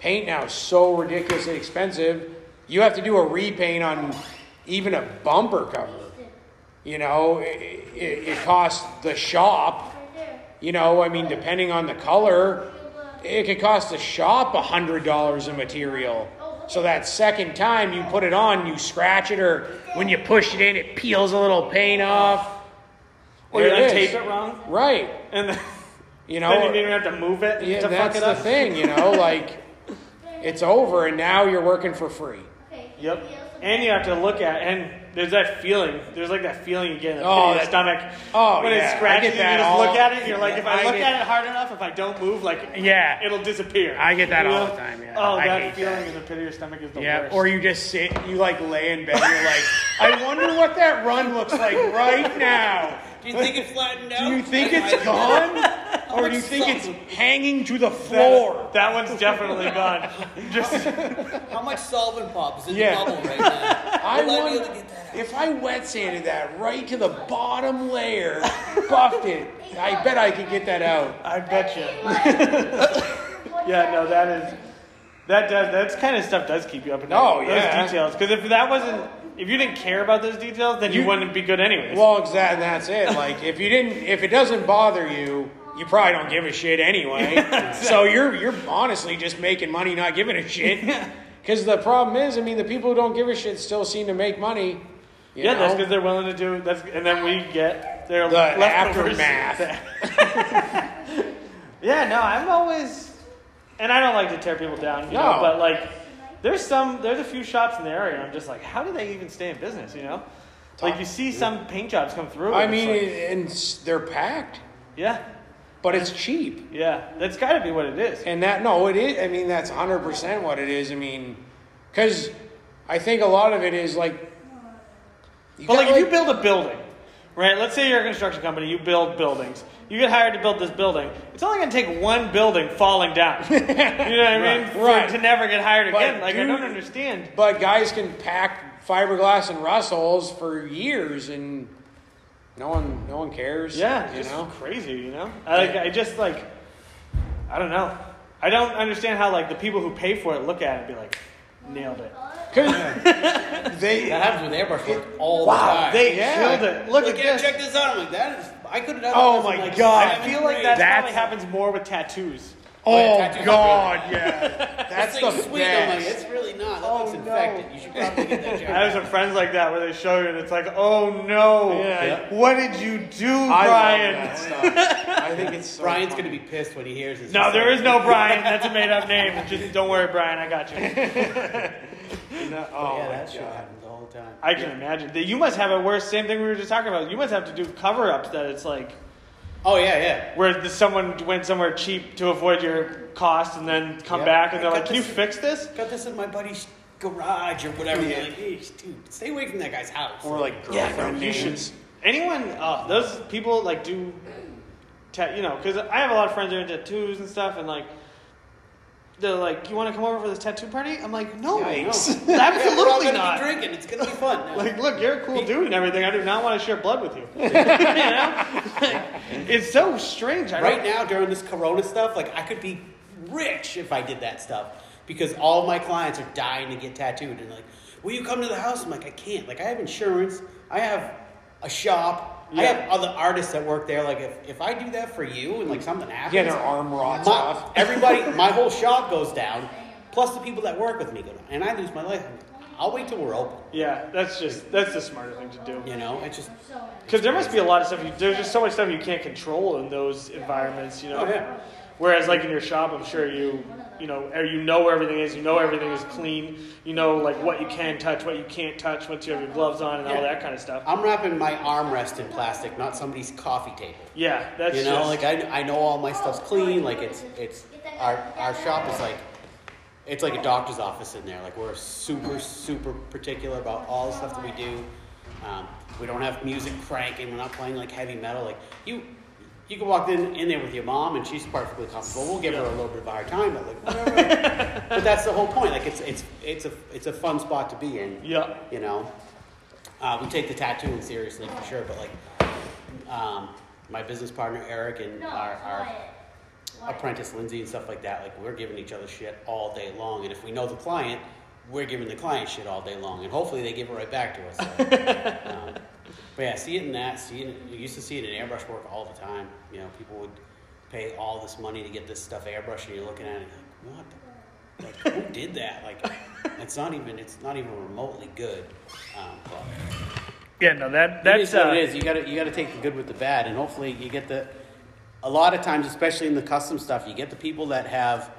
paint now is so ridiculously expensive. You have to do a repaint on even a bumper cover. You know, it, it, it costs the shop. You know, I mean, depending on the color, it could cost the shop a hundred dollars of material. So that second time you put it on, you scratch it, or when you push it in, it peels a little paint off. Or you There it untape it wrong, Right. and then, You then know, you didn't even have to move it yeah, to fuck that's it the up. thing, you know, like it's over and now you're working for free. Yep. And you have to look at and there's that feeling. There's like that feeling you get in the Oh, that- stomach oh, when yeah, it's scratching. You just all- look at it. and You're like, if I, I look get- at it hard enough, if I don't move, like Yeah. it'll disappear. I get that You all know? the time, yeah. Oh, I that feeling that. in the pit of your stomach is the Yeah, worst. or you just sit, you like lay in bed, and you're like, I wonder what that run looks like right now. Do you think it flattened out? Do you think That's it's why- gone? Or do you think it's hanging to the floor? That one's definitely gone. Just How much solvent pop is in Yeah. the bubble right now? I Will I be able to get that out? if I wet sanded that right to the bottom layer, buffed it. I bet I could get that out. I bet you. yeah, no, that is that does that's kind of stuff does keep you up at night. Oh, those yeah. details. Because if that wasn't, if you didn't care about those details, then you, You- wouldn't be good anyways. Well, exactly. That's it. Like if you didn't, if it doesn't bother you, you probably don't give a shit anyway. So you're you're honestly just making money, not giving a shit. Because the problem is, I mean, the people who don't give a shit still seem to make money. yeah, that's because they're willing to do. That's and then we get their The aftermath. yeah, no, I'm always, and I don't like to tear people down, you know, No. but like. There's some. There's a few shops in the area. I'm just like, how do they even stay in business? You know, like you see some paint jobs come through. I and it's mean, like- and s- they're packed, yeah, but it's cheap. yeah, that's got to be what it is. And that no, it is. I mean, that's hundred percent what it is. I mean, because I think a lot of it is like. you But got, like, if you build a building, right? Let's say you're a construction company, you build buildings. You get hired to build this building. It's only going to take one building falling down. you know what I mean? Right, right. to never get hired But again. Like I don't understand. But guys can pack fiberglass and rust holes for years, and no one, no one cares. Yeah, you just know. crazy. You know, I like. I just like. I don't know. I don't understand how like the people who pay for it look at it and be like, nailed it. they, That happens with airbrush work all Wow, the time. they Yeah. killed it. Look Look at at this. check this out. I'm like, that is. I could have oh done. Oh this in, my like, God. I seventh feel like grade. that That's- probably happens more with tattoos. Oh yeah, tattoos are god, yeah, that's the like sweet. I'm like, best. it's really not. That Oh, looks no. infected. You should probably get that checked I have out. some friends like that where they show you and it's like, oh no, Yeah. what did you do, I Brian? love that stuff. I think it's so Brian's funny. gonna be pissed when he hears this. No, He's there no Brian. That's a made up name. Just don't worry, Brian. I got you. No, oh yeah, my that shit God. happens the whole time. I can imagine. You must have a worse. Same thing we were just talking about. You must have to do cover ups that it's like Oh yeah, yeah. where the, someone went somewhere cheap to avoid your cost and then come Yeah. back and they're I like, "Can you this- fix this?" Got this in my buddy's garage or whatever. Yeah. You're like, hey, dude, stay away from that guy's house. Or like Yeah, girlfriend you should. Anyone, uh, those people like do, ta- you know, because I have a lot of friends that are into tattoos and stuff, and like, they're like, "You want to come over for this tattoo party?" I'm like, "No, Yeah, all absolutely gonna not." be drinking. It's gonna be fun. Like, look, you're a cool dude and everything. I do not want to share blood with you. you know? it's so strange. I right now during this Corona stuff, like I could be rich if I did that stuff because all my clients are dying to get tattooed and like, will you come to the house? I'm like, I can't. Like I have insurance. I have a shop. I Yeah. have other artists that work there. Like if, if I do that for you and like something happens, Get their arm rots my, off. everybody, my whole shop goes down. Plus the people that work with me go down, and I lose my life. I'll wait till we're open. Yeah, that's just that's the smarter thing to do. You know, it's just Because there must be a lot of stuff. You, there's just so much stuff you can't control in those environments. You know. Oh, yeah. Whereas, like in your shop, I'm sure you, you know, or you know where everything is. You know everything is clean. You know like what you can touch, what you can't touch once you have your gloves on, and all that kind of stuff. I'm wrapping my armrest in plastic, not somebody's coffee table. Yeah, that's You know, just, like I, I know all my stuff's clean. Like it's it's our our shop is like it's like a doctor's office in there. Like we're super super particular about all the stuff that we do. Um, we don't have music cranking. We're not playing like heavy metal. Like you. You can walk in, in there with your mom, and she's perfectly comfortable. We'll give her a little bit of a hard time, but like, whatever. but that's the whole point. Like, it's it's it's a it's a fun spot to be in. yeah. You know, uh, we take the tattooing seriously for sure, but like, um, my business partner Eric and our, our apprentice Lindsay and stuff like that, like we're giving each other shit all day long. And if we know the client, we're giving the client shit all day long. And hopefully they give it right back to us. So, um, but yeah, see it in that. See it. You used to see it in airbrush work all the time. You know, people would pay all this money to get this stuff airbrushed, and you're looking at it like, what? Like, who did that? Like, it's not even. It's not even remotely good. Um, but Yeah, no, that it that's is what uh, it is. You got to you got to take the good with the bad, and hopefully you get the. A lot of times, especially in the custom stuff, you get the people that have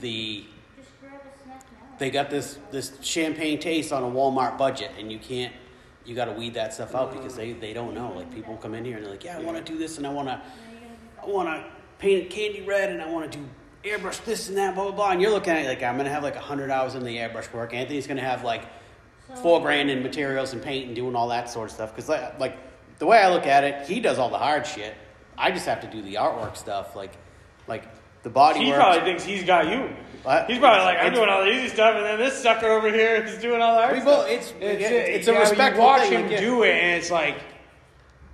the Just grab a snack now. they got this this champagne taste on a Walmart budget, and you can't. You got to weed that stuff out because they, they don't know. Like people come in here and they're like, yeah, I want to do this, and I want to I want to paint it candy red, and I want to do airbrush this and that, blah blah blah. And you're looking at it like I'm gonna have like hundred hours in the airbrush work. Anthony's gonna have like four grand in materials and paint and doing all that sort of stuff. Because like, like the way I look at it, he does all the hard shit. I just have to do the artwork stuff, like like the body he work. probably thinks he's got you. What? He's probably like, I'm It's- doing all the easy stuff, and then this sucker over here is doing all the hard We stuff. both, it's It's, it's, a, it's a yeah, respectful You watch thing. him like, do it, and it's like,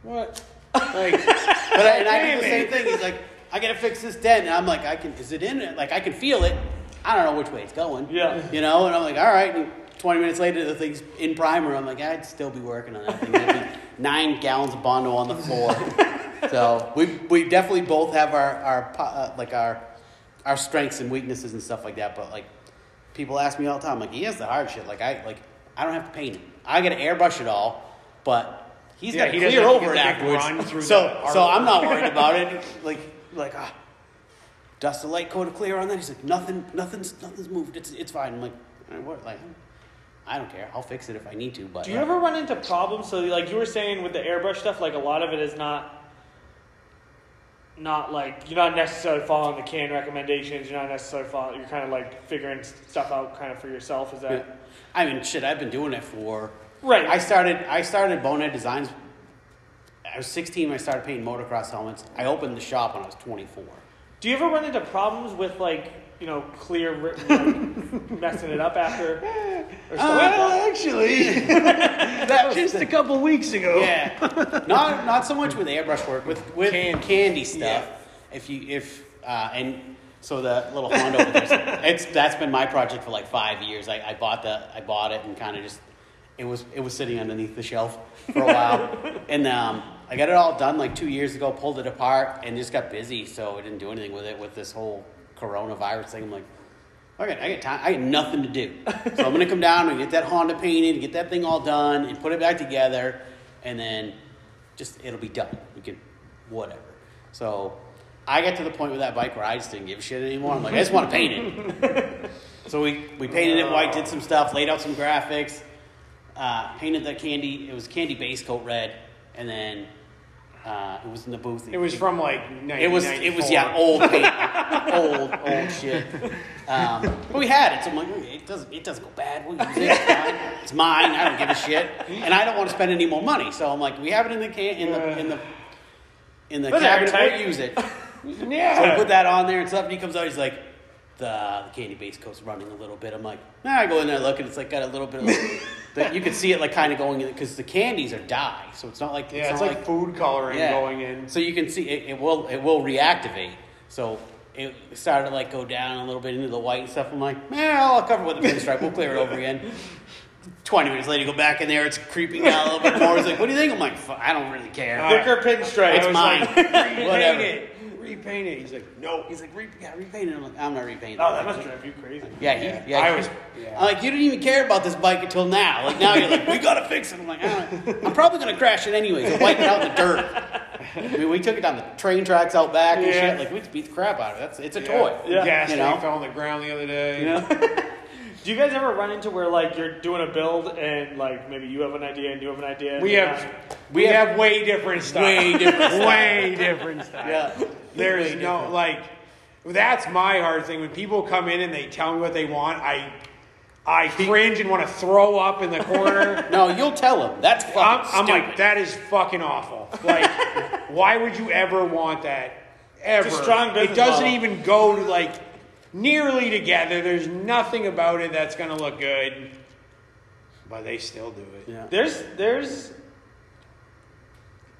what? Like, But I, and I do the same thing. He's like, I gotta fix this dent, and I'm like, I can. Is it in it? Like I can feel it. I don't know which way it's going. Yeah. You know, and I'm like, all right. And 20 minutes later, the thing's in primer. I'm like, I'd still be working on that thing. There'd be nine gallons of bondo on the floor. so we we definitely both have our our uh, like our our strengths and weaknesses and stuff like that. But like, people ask me all the time, like, he has the hard shit. Like I like I don't have to paint it. I gotta airbrush it all, but he's Yeah, got to he clear over it get the big afterwards. So so. I'm not worried about it. Like like ah, dust a light coat of clear on that. He's like nothing nothing's nothing's moved. It's it's fine. I'm like "All right, what like. I don't care. I'll fix it if I need to. But Do you ever run into problems? So, like you were saying with the airbrush stuff, like a lot of it is not, not like you're not necessarily following the can recommendations. You're not necessarily following. You're kind of like figuring stuff out, kind of for yourself. Is that Yeah. I mean, shit. I've been doing it for. right? I started. I started Bonehead Designs. I was 16 when I started painting motocross helmets. I opened the shop when I was 24. Do you ever run into problems with like you know clear ri- like, messing it up after? Or stuff like that? actually, that just a couple weeks ago. Yeah, not not so much with airbrush work, with with Candy. candy, stuff. If you if uh, and so the little Honda, over there, it's that's been my project for like five years. I, I bought the I bought it and kind of just it was it was sitting underneath the shelf for a while, and um, I got it all done like two years ago. Pulled it apart and just got busy, so I didn't do anything with it with this whole coronavirus thing. I'm like. Got, I got time. I got nothing to do, so I'm gonna come down and get that Honda painted, get that thing all done, and put it back together, and then just it'll be done. We can, whatever. So I got to the point with that bike where I just didn't give a shit anymore. I'm like, I just want to paint it. so we we painted it white, did some stuff, laid out some graphics, uh, painted the candy. It was candy base coat red, and then uh, it was in the booth. It was from like It was it was yeah old paint, old old shit. Um, but we had it, so I'm like, it doesn't it doesn't go bad. We'll use it. It's, fine. It's mine. I don't give a shit, and I don't want to spend any more money. So I'm like, we have it in the can in the in the in the But cabinet. We'll use it. Yeah. So I put that on there and stuff. And he comes out. He's like, the, the candy base coat's running a little bit. I'm like, nah. I go in there, look, and it's like got a little bit of. Like, the, you can see it like kind of going in because the candies are dye, so it's not like yeah, it's not like, food coloring going in. so you can see it, it will it will reactivate. So it started to like go down a little bit into the white and stuff. I'm like, eh, man, I'll cover with a pinstripe. We'll clear it over again. Twenty minutes later, you go back in there. It's creeping out a little bit more. It's like, "What do you think?" I'm like, "Fuck, "I don't really care. Thicker pinstripe. it's mine. like, Whatever." it. Repaint it. He's like, no. He's like, Re- "Yeah, repaint it." I'm like, "I'm not repainting." Oh, that must drive you crazy. Yeah, he, Yeah, yeah. I he- was- yeah. I'm like, you didn't even care about this bike until now. Like now you're like, we gotta fix it. I'm like, I don't- I'm probably gonna crash it anyways. I'll wipe it out in the dirt. I mean, we took it down the train tracks out back and Yeah. shit. Like we beat the crap out of it. That's it's a toy. Yeah. Gas You tank know? fell on the ground the other day. You know? Do you guys ever run into where like you're doing a build and like maybe you have an idea and you have an idea? and We you're have not- we have way different stuff. Way different stuff. way different stuff. Yeah. There's Way no different. like that's my hard thing when people come in and they tell me what they want. I I cringe and want to throw up in the corner. No, you'll tell him. That's fucking I'm, I'm stupid. like that is fucking awful. Like why would you ever want that? Ever. It's a strong business It doesn't model. even go to like nearly together. There's nothing about it that's gonna look good. But they still do it. yeah. There's there's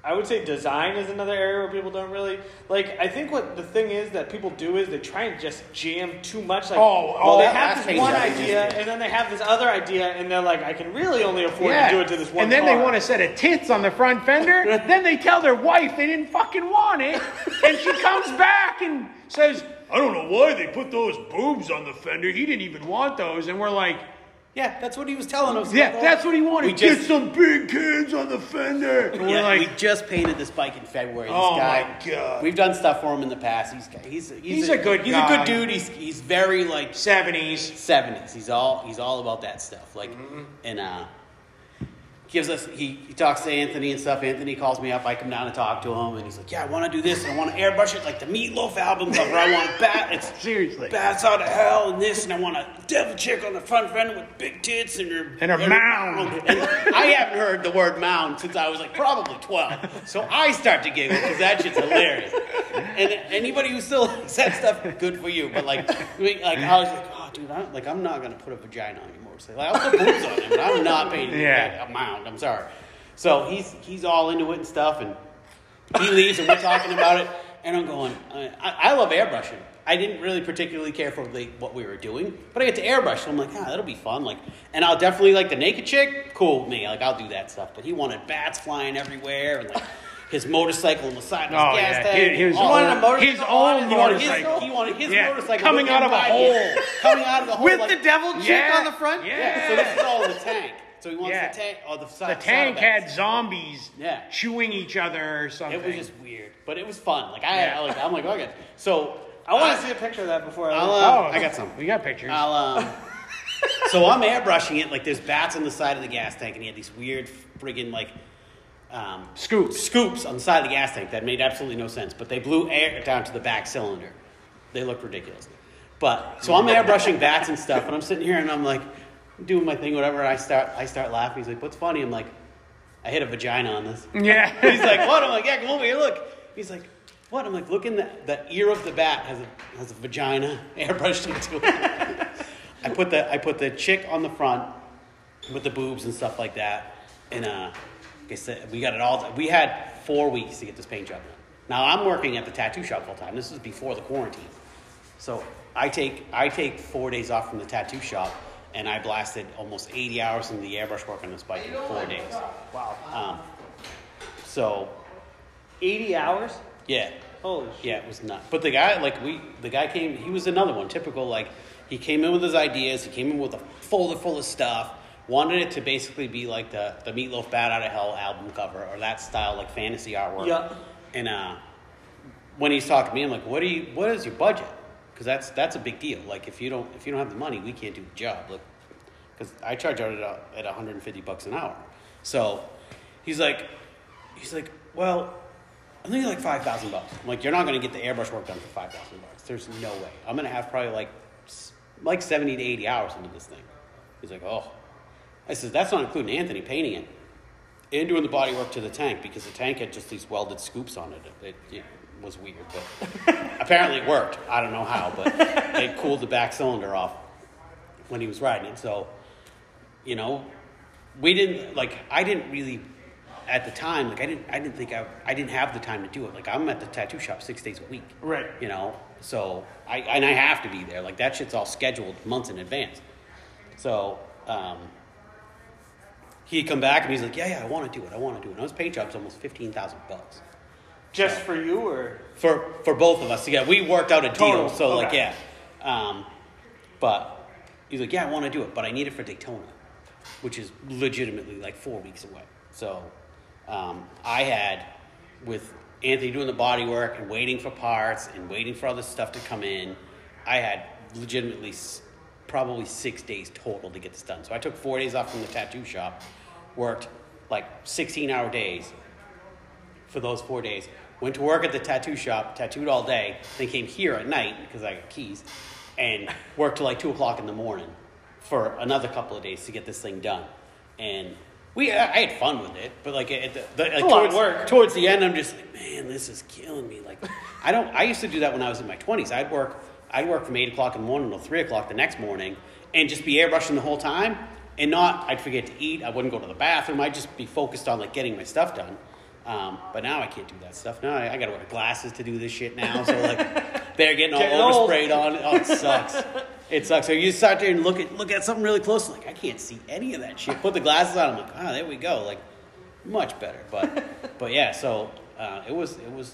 I would say design is another area where people don't really like. I think what the thing is that people do is they try and just jam too much. Like, Oh, oh well, oh, they have this one idea, and then they have this other idea, and they're like, I can really only afford to do it to this one. and then they want a set of tits on the front fender. then they tell their wife they didn't fucking want it, and she comes back and says, "I don't know why they put those boobs on the fender. He didn't even want those." And we're like, Yeah, that's what he was telling us. "Yeah, that's what he wanted. We just- Get some big cans on the fender." And we're Yeah, like, we just painted this bike in February. This Oh, guy, my God. We've done stuff for him in the past. He's he's he's, He's a good he's guy. a good dude. He's he's very like "70s." seventies. He's all he's all about that stuff. Like Mm-hmm. and uh gives us he, he talks to Anthony and stuff. Anthony calls me up, I come down and talk to him and he's like, Yeah, I wanna do this, and I wanna airbrush it like the Meatloaf album cover. I want bat it's Seriously. bats out of hell and this and I want a devil chick on the front fender with big tits and her And her mound. Oh, and I haven't heard the word mound since I was like probably twelve. So I start to giggle because that shit's hilarious. And anybody who still said stuff, good for you. But like, like I was like, dude, I, like I'm not gonna put a vagina on your motorcycle. Like, I'll put boobs on it, but I'm not painting Yeah. a mound. I'm sorry. So he's he's all into it and stuff, and he leaves, and we're talking about it, and I'm going, I, I love airbrushing. I didn't really particularly care for like, what we were doing, but I get to airbrush, so I'm like, ah, that'll be fun. Like, and I'll definitely like the naked chick, cool with me. Like, I'll do that stuff. But he wanted bats flying everywhere, and like his motorcycle on the side of his Oh, gas yeah. tank. His- his all own- that. his own He wanted his- motorcycle. He wanted his Yeah, motorcycle coming out of a inside hole. coming out of the hole with like- the devil chick Yeah. on the front. Yeah. So this is all in the tank. So he wants Yeah. the tank or the side, The side. tank saddlebags. had zombies Yeah. chewing each other or something. It was just weird, but it was fun. Like I, Yeah. I like, I'm like, okay. So I want to see a picture of that before I. I'll, uh, Oh, I got some. We got pictures. I'll, um, so I'm airbrushing it. Like there's bats on the side of the gas tank, and he had these weird friggin' like um, Scoops. scoops on the side of the gas tank that made absolutely no sense. But they blew air down to the back cylinder. They looked ridiculous. But so I'm airbrushing bats and stuff, and I'm sitting here and I'm like doing my thing, whatever. And I start I start laughing. He's like, "What's funny?" I'm like, "I hit a vagina on this." yeah. He's like, what? I'm like, yeah, come over here, look. He's like, what? I'm like, look in the, the ear of the bat has a, has a vagina airbrushed into it. I put the I put the chick on the front with the boobs and stuff like that, and uh, I said, we got it all. We had four weeks to get this paint job done. Now I'm working at the tattoo shop full time. This is before the quarantine, so I take I take four days off from the tattoo shop, and I blasted almost 80 hours in the airbrush work on this bike in four days. Wow. Um, so 80 hours? yeah, Holy shit. yeah, it was nuts. But the guy, like we, the guy came. He was another one, typical. Like he came in with his ideas. He came in with a folder full of stuff. Wanted it to basically be like the the Meatloaf "Bat Out of Hell" album cover or that style, like fantasy artwork. Yeah. And uh, when he's talking to me, I'm like, "What do you? What is your budget? Because that's that's a big deal. Like if you don't if you don't have the money, we can't do the job. Look, because I charge out at, at 150 bucks an hour. So he's like, he's like, well, I'm thinking like five thousand bucks. I'm like, you're not gonna get the airbrush work done for five thousand bucks. There's no way. I'm gonna have probably like like 70 to 80 hours into this thing. He's like, oh. I said, that's not including Anthony painting it and doing the body work to the tank because the tank had just these welded scoops on it. It, it was weird, but apparently it worked. I don't know how, but it cooled the back cylinder off when he was riding it. So, you know, we didn't like. I didn't really at the time like I didn't. I didn't think I. I didn't have the time to do it. Like I'm at the tattoo shop six days a week. Right. You know, so I and I have to be there. Like that shit's all scheduled months in advance. So. um He'd come back and he's like, "Yeah, yeah, I want to do it. I want to do it." And his paint job's almost fifteen thousand bucks Just for you or? for for both of us. Yeah, we worked out a deal. Total, So like, yeah. Um, but he's like, "Yeah, I want to do it, but I need it for Daytona, which is legitimately like four weeks away." So um, I had with Anthony doing the body work and waiting for parts and waiting for all other stuff to come in. I had legitimately s- probably six days total to get this done. So I took four days off from the tattoo shop, worked like 16 hour days for those four days. Went to work at the tattoo shop, tattooed all day, then came here at night because I got keys, and worked till like two o'clock in the morning for another couple of days to get this thing done. And we, I I had fun with it, but like, at the, the, like a lot of towards, work. towards the end, I'm just like, man, this is killing me. Like, I don't. I used to do that when I was in my 20s. I'd work, I'd work from eight o'clock in the morning till three o'clock the next morning, and just be airbrushing the whole time, and not. I'd forget to eat. I wouldn't go to the bathroom. I'd just be focused on like getting my stuff done. Um, but now I can't do that stuff. Now I, I got to wear glasses to do this shit now. So like they're getting all Getting old. on. Oh, it sucks. It sucks. So you start there and look at look at something really close. Like I can't see any of that shit. Put the glasses on. I'm like, ah, there we go. Like much better. But but yeah. So uh, it was it was.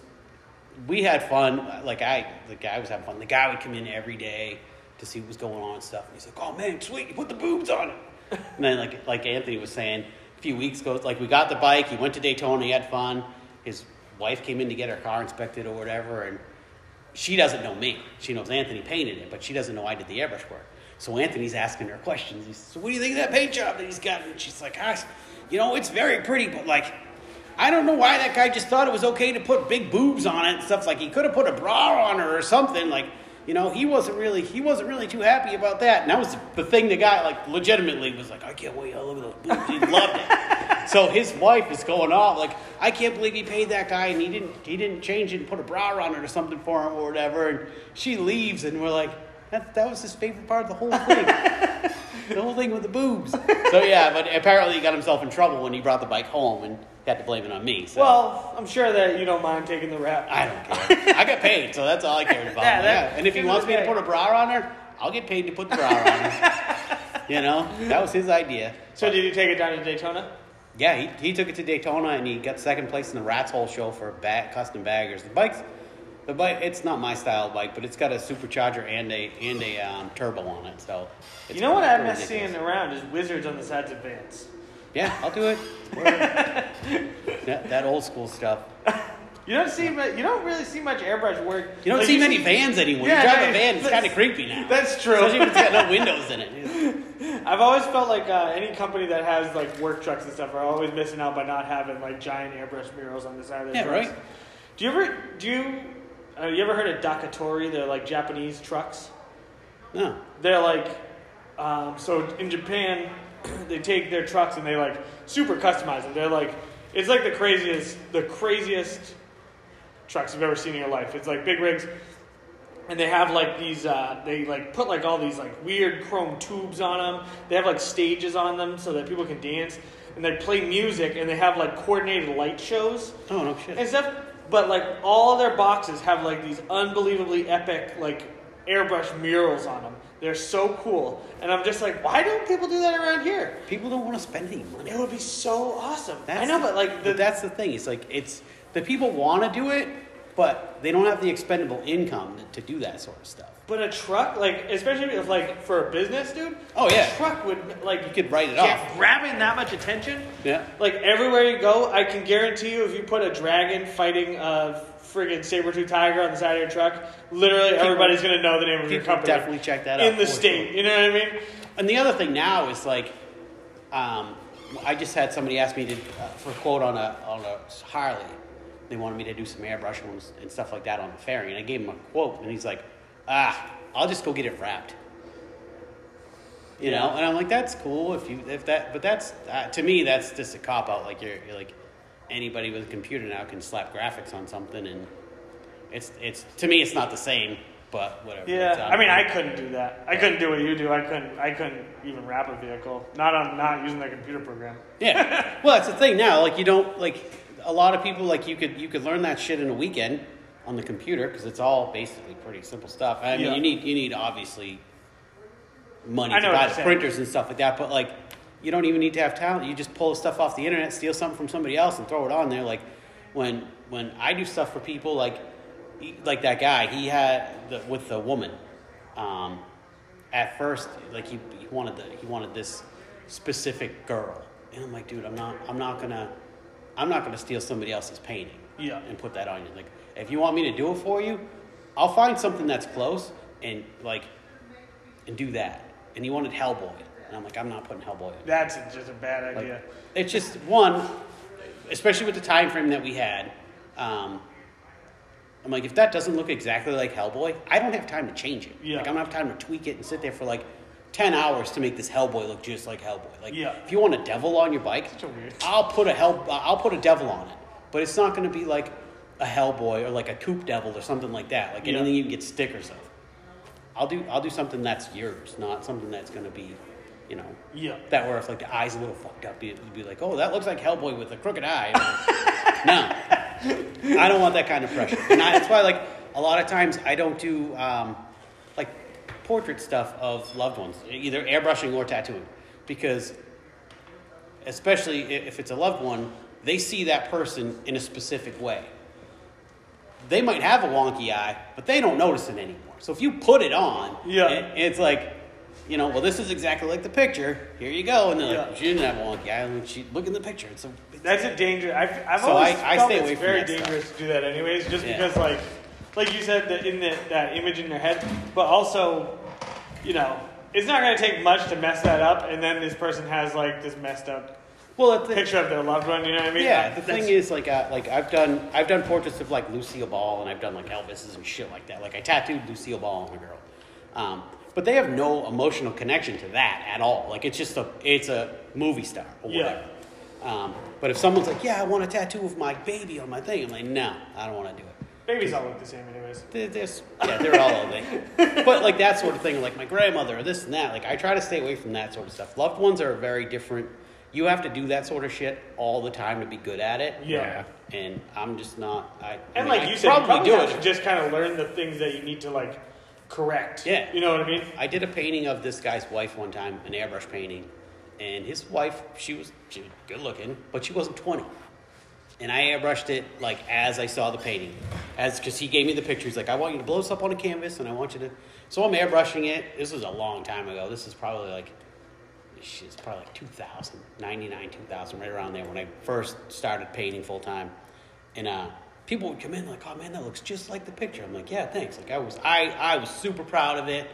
We had fun. Like I, the guy was having fun. The guy would come in every day to see what was going on and stuff. And he's like, "Oh man, sweet! You put the boobs on it." And then like like Anthony was saying, a few weeks ago, like we got the bike. He went to Daytona. He had fun. His wife came in to get her car inspected or whatever, and she doesn't know me. She knows Anthony painted it, but she doesn't know I did the airbrush work. So Anthony's asking her questions. He says, "So what do you think of that paint job that he's got?" And she's like, "Gosh, you know, it's very pretty, but like." I don't know why that guy just thought it was okay to put big boobs on it and stuff. Like he could have put a bra on her or something. Like you know, he wasn't really he wasn't really too happy about that. And that was the thing. The guy like legitimately was like, I can't wait. Look at those boobs. He loved it. so his wife is going off like, I can't believe he paid that guy and he didn't he didn't change it and put a bra on it or something for him or whatever. And she leaves and we're like, that that was his favorite part of the whole thing. the whole thing with the boobs. So yeah, but apparently he got himself in trouble when he brought the bike home and had to blame it on me. So. Well, I'm sure that you don't mind taking the rap. I don't care. I got paid, so that's all I care about. Yeah, Yeah, And if he wants me to put a bra on her, I'll get paid to put the bra on her. you know, that was his idea. So did you take it down to Daytona? Yeah, he, he took it to Daytona and he got second place in the Rats Hole show for bag, custom baggers. The bike's the bike. It's not my style bike, but it's got a supercharger and a and a um, turbo on it. So it's you know what I miss seeing around is wizards on the sides of vans. Yeah, I'll do it. that, that old school stuff. You don't see you don't really see much airbrush work. You don't Like, see many vans anymore. Yeah, you drive no, a van, it's kind of creepy now. That's true. Especially if it's got no windows in it. I've always felt like uh, any company that has like work trucks and stuff are always missing out by not having like giant airbrush murals on the side of their Yeah, trucks. right. Do you ever do you uh, you ever heard of Dekotora? They're like Japanese trucks. No. They're like um, so in Japan they take their trucks and they like super customize them. They're like it's like the craziest the craziest trucks you've ever seen in your life. It's like big rigs and they have like these uh, they like put like all these like weird chrome tubes on them they have like stages on them so that people can dance and they play music and they have like coordinated light shows Oh no shit. and stuff but like all of their boxes have like these unbelievably epic like airbrush murals on them they're so cool and i'm just like why don't people do that around here People don't want to spend any money. it would be so awesome i know the- but like the, but that's the thing. It's like it's the people want to do it, but they don't have the expendable income to do that sort of stuff. But a truck like especially if like for a business dude Oh, yeah. a truck would like You could write it off. grabbing that much attention. Yeah. Like everywhere you go, I can guarantee you, if you put a dragon fighting a friggin' saber tooth tiger on the side of your truck, literally everybody's gonna know the name of your company. definitely check that out in the state. sure. You know what I mean? And the other thing now is like, um, I just had somebody ask me to uh, for a quote on a on a Harley. They wanted me to do some airbrush ones and stuff like that on the fairing, and I gave him a quote, and he's like, "Ah, I'll just go get it wrapped." You know, and I'm like, "That's cool if you if that," but that's uh, to me that's just a cop out. Like you're, you're like anybody with a computer now can slap graphics on something, and it's it's to me it's not the same, but whatever. Yeah. um, I mean, I couldn't do that. I couldn't do what you do. I couldn't. I couldn't even wrap a vehicle. Not on not using that computer program. Yeah. Well, that's the thing now. Like you don't like a lot of people like you could you could learn that shit in a weekend on the computer because it's all basically pretty simple stuff. I mean, Yeah. you need you need obviously money I to know what buy you're the saying. printers and stuff like that, but like you don't even need to have talent. You just pull stuff off the internet, steal something from somebody else, and throw it on there. Like when when I do stuff for people, like like that guy, he had the, with the woman. Um, at first, like he, he wanted the, he wanted this specific girl, and I'm like, dude, I'm not I'm not gonna I'm not gonna steal somebody else's painting. Yeah. And put that on you. Like, if you want me to do it for you, I'll find something that's close and like and do that. And he wanted Hellboy, and I'm like, I'm not putting Hellboy. in. That's just a bad Like, idea. it's just one, especially with the time frame that we had. Um, I'm like, if that doesn't look exactly like Hellboy, I don't have time to change it. Yeah. Like, I don't have time to tweak it and sit there for like ten hours to make this Hellboy look just like Hellboy. Like, Yeah. if you want a devil on your bike, Such a weird- I'll put a hell, I'll put a devil on it, but it's not going to be like a Hellboy or like a Coop Devil or something like that. Like anything you can get stickers of. I'll do, I'll do something that's yours, not something that's going to be, you know, Yeah. that where if like the eye's a little fucked up, you'd you'd be like, oh, that looks like Hellboy with a crooked eye. no, I don't want that kind of pressure. And I, that's why, like, a lot of times I don't do um, like portrait stuff of loved ones, either airbrushing or tattooing, because especially if it's a loved one, they see that person in a specific way. They might have a wonky eye, but they don't notice it anymore. So if you put it on, Yeah. it- it's like, you know, well, this is exactly like the picture. Here you go. And they're like, Yeah. she didn't have a wonky eye. And she, look in the picture. It's a, That's a danger. I've, I've So always I- I felt stay it's away from very that stuff. dangerous to do that, anyways. Just Yeah. because, like, like you said, the, in the, that image in your head, but also, you know, it's not going to take much to mess that up, and then this person has like this messed up well, the, picture of their loved one. You know what I mean? Yeah, the that's- thing is, like, uh, like I've done, I've done portraits of like Lucille Ball, and I've done like Elvis's and shit like that. Like I tattooed Lucille Ball on a girl, um, but they have no emotional connection to that at all. Like it's just a, it's a movie star or Yeah. whatever. Um, but if someone's like, "Yeah, I want a tattoo of my baby on my thing," I'm like, "No, I don't want to do it." babies all look the same, anyways. They're, they're, yeah, they're all ugly. but like that sort of thing, like my grandmother or this and that. Like I try to stay away from that sort of stuff. Loved ones are a very different. You have to do that sort of shit all the time to be good at it. Yeah. And I'm just not. I I And mean, like I you said, you probably do it. just kind of learn the things that you need to like correct. Yeah. You know what I mean? I did a painting of this guy's wife one time, an airbrush painting, and his wife, she was she was good looking, but she wasn't 20. And I airbrushed it like as I saw the painting, as because he gave me the picture. He's like, I want you to blow this up on a canvas, and I want you to. So I'm airbrushing it. This was a long time ago. This is probably like, it's probably like 2000, 99, 2000, right around there when I first started painting full time. And uh, people would come in like, oh man, that looks just like the picture. I'm like, yeah, thanks. Like I was, I, I was super proud of it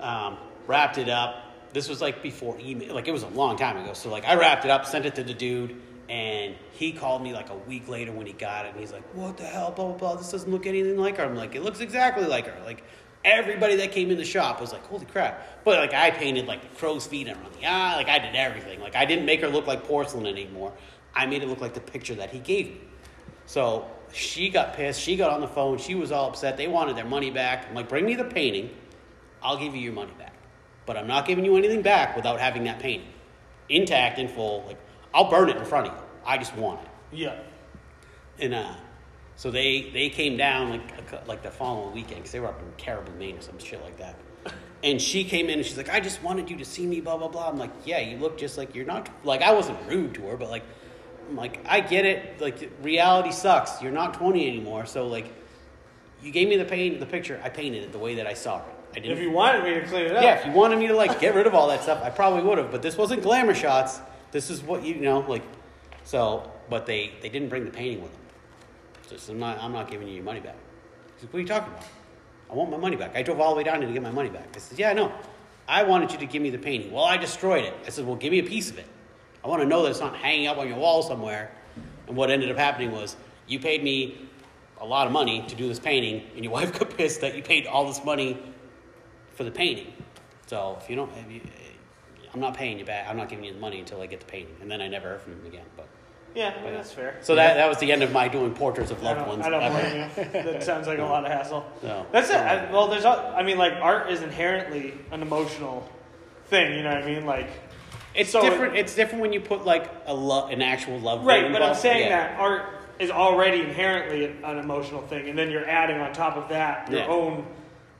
um, wrapped it up. This was like before email, like it was a long time ago. So like I wrapped it up, sent it to the dude, and he called me like a week later when he got it, and he's like, "What the hell? Blah blah blah. This doesn't look anything like her." I'm like, "It looks exactly like her." Like everybody that came in the shop was like, "Holy crap!" But like I painted like the crow's feet around the eye, like I did everything. Like I didn't make her look like porcelain anymore. I made it look like the picture that he gave me. So she got pissed. She got on the phone. She was all upset. They wanted their money back. I'm like, bring me the painting. I'll give you your money back. But I'm not giving you anything back without having that painting intact and full. Like, I'll burn it in front of you. I just want it. Yeah. And uh, so they they came down like like the following weekend because they were up in Caribou, Maine or some shit like that. And she came in and she's like, I just wanted you to see me, blah blah blah. I'm like, yeah, you look just like you're not like I wasn't rude to her, but like I'm like I get it. Like reality sucks. You're not 20 anymore, so like you gave me the paint the picture. I painted it the way that I saw it. I didn't. If you wanted me to clean it up. Yeah, if you wanted me to like get rid of all that stuff, I probably would have. But this wasn't glamour shots. This is what you, you know like. So, but they they didn't bring the painting with them. Said, I'm not I'm not giving you your money back. He said, What are you talking about? I want my money back. I drove all the way down here to get my money back. I said, Yeah, I know. I wanted you to give me the painting. Well, I destroyed it. I said, Well, give me a piece of it. I want to know that it's not hanging up on your wall somewhere. And what ended up happening was you paid me a lot of money to do this painting, and your wife got pissed that you paid all this money for the painting. So if you don't, if you, I'm not paying you back. I'm not giving you the money until I get the painting, and then I never heard from him again. But Yeah, I mean, that's fair. so that that was the end of my doing portraits of loved don't, ones. I don't blame you. That sounds like a lot of hassle. No. That's it. I, well, there's. al- I mean, like art is inherently an emotional thing. You know what I mean? Like, It's So- different. It's different when you put like a lo- an actual love. right? name But I'm saying Yeah. that art is already inherently an, an emotional thing, and then you're adding on top of that your Yeah. own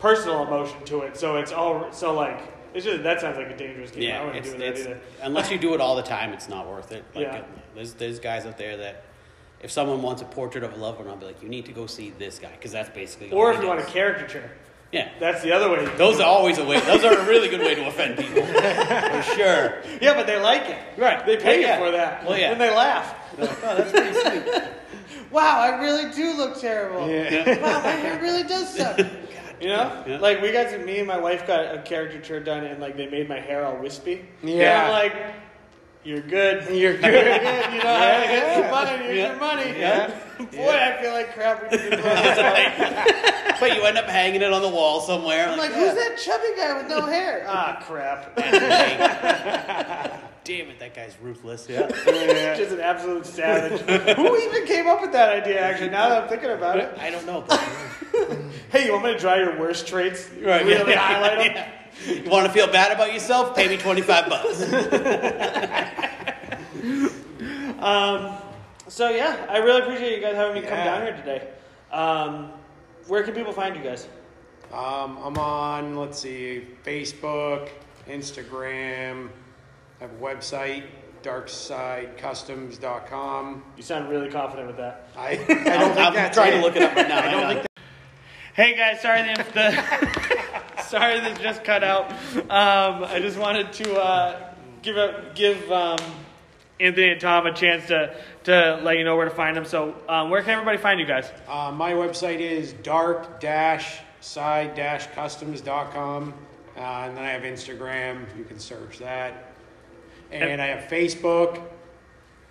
personal emotion to it. So it's all. So like, it's just that sounds like a dangerous game. I Yeah, wouldn't it's, do that either. unless you do it all the time, it's not worth it. Like, Yeah. there's there's guys out there that if someone wants a portrait of a loved one, I'll be like, you need to go see this guy because that's basically. Or if you want a caricature, yeah, that's the other way. those are always a way. Those are a really good way to offend people for sure. Yeah, but they like it. Right. They pay Yeah, you yeah. for that. Well, yeah. And they laugh. Like, oh, that's pretty sweet. Wow, I really do look terrible. Yeah. Wow, my hair really does suck. You know, Yeah. like we got to, me and my wife got a caricature done, and like they made my hair all wispy. Yeah. And I'm like, you're good. You're You're good. good. You know, yeah, yeah. fine. Here's Yeah. your money. Yeah. Boy, I feel like crap. We did this last but you end up hanging it on the wall somewhere. I'm like, yeah. who's that chubby guy with no hair? Ah, crap. Damn it, that guy's ruthless. Yeah. Just an absolute savage. Who even came up with that idea? Actually, now that I'm thinking about it. I don't know. But, Hey, you want me to draw your worst traits? right. Really yeah. highlight them? Yeah. You want to feel bad about yourself? Pay me twenty five bucks. um, So yeah, I really appreciate you guys having me come down here today. Um, where can people find you guys? Um, I'm on, let's see, Facebook, Instagram. I have a website, darksidecustoms.com. You sound really confident with that. I, I don't think I'm that's trying it. to look it up right now. I don't think Hey guys, sorry the, the sorry this just cut out. Um, I just wanted to uh, give a, give um, Anthony and Tom a chance to to let you know where to find them. So um, where can everybody find you guys? Uh, my website is dark-side-customs.com. Uh, and then I have Instagram. You can search that. And, I have Facebook.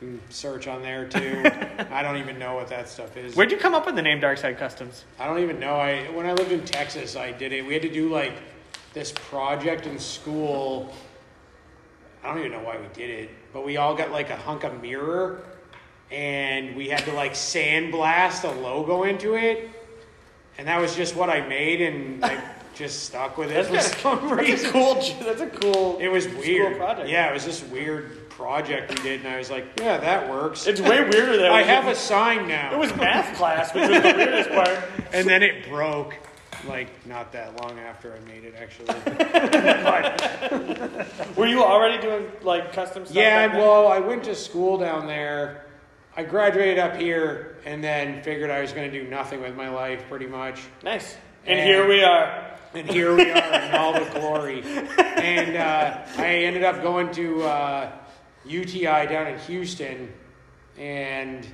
You can search on there too. I don't even know what that stuff is. Where'd you come up with the name Dark Side Customs? I don't even know. I when I lived in Texas, I did it. We had to do like this project in school. I don't even know why we did it, but we all got like a hunk of mirror, and we had to like sandblast a logo into it, and that was just what I made, and I just stuck with it for That's some That's a cool. That's a cool. It was cool weird. project. Yeah, it was this weird project we did, and I was like, yeah, that works. It's way weirder than I have a sign now. It was math class, which was the weirdest part. and then it broke like not that long after I made it actually. Were you already doing like custom stuff? yeah, well, I went to school down there. I graduated up here and then figured I was going to do nothing with my life pretty much. nice. And And- here we are. And here we are in all the glory. And uh, I ended up going to uh, UTI down in Houston. And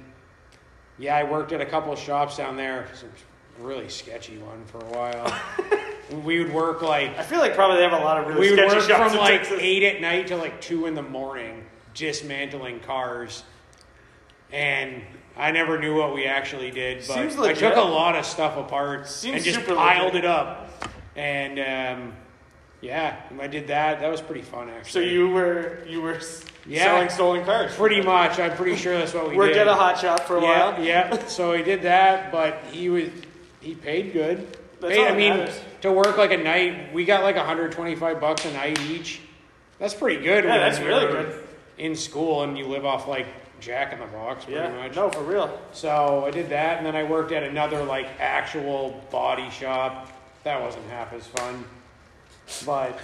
yeah, I worked at a couple of shops down there. It was a really sketchy one for a while. we would work like I feel like probably they have a lot of really we would sketchy work shops from like Texas. eight at night to like two in the morning, dismantling cars. And I never knew what we actually did, but Seems I legit. took a lot of stuff apart Seems and just super piled legit. it up. And um, yeah, I did that. That was pretty fun, actually. So actually. you were you were s- Yeah. selling stolen cars. pretty much. I'm pretty sure that's what we did. Worked did. at a hot shop for a yeah, while. yeah. So he did that, but he was he paid good. That's Paid- all I that mean, matters. to work like a night, we got like 125 bucks a night each. That's pretty good. Yeah, when that's you're really good. In school and you live off like Jack in the Box, pretty Yeah. much. No, for real. So I did that, and then I worked at another like actual body shop. That wasn't half as fun, but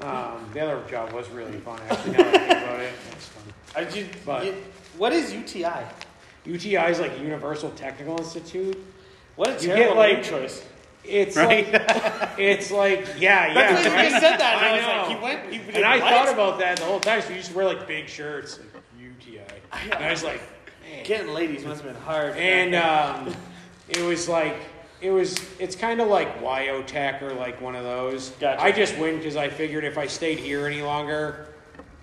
um, the other job was really fun. Actually, now that I think about it, it's fun. I just, But- you- what is UTI? UTI is like Universal Technical Institute. What a You terrible get, like- name choice. It's Right? like it's like yeah, yeah. That's like, right? you said that, and I, was like, he went. He did And I what? thought about that the whole time. So you used to wear like big shirts, like UTI. And I was like, man. getting ladies must have been hard. And um, it was like, it was, it's kind of like Wyotech or like one of those. Gotcha. I just went because I figured if I stayed here any longer,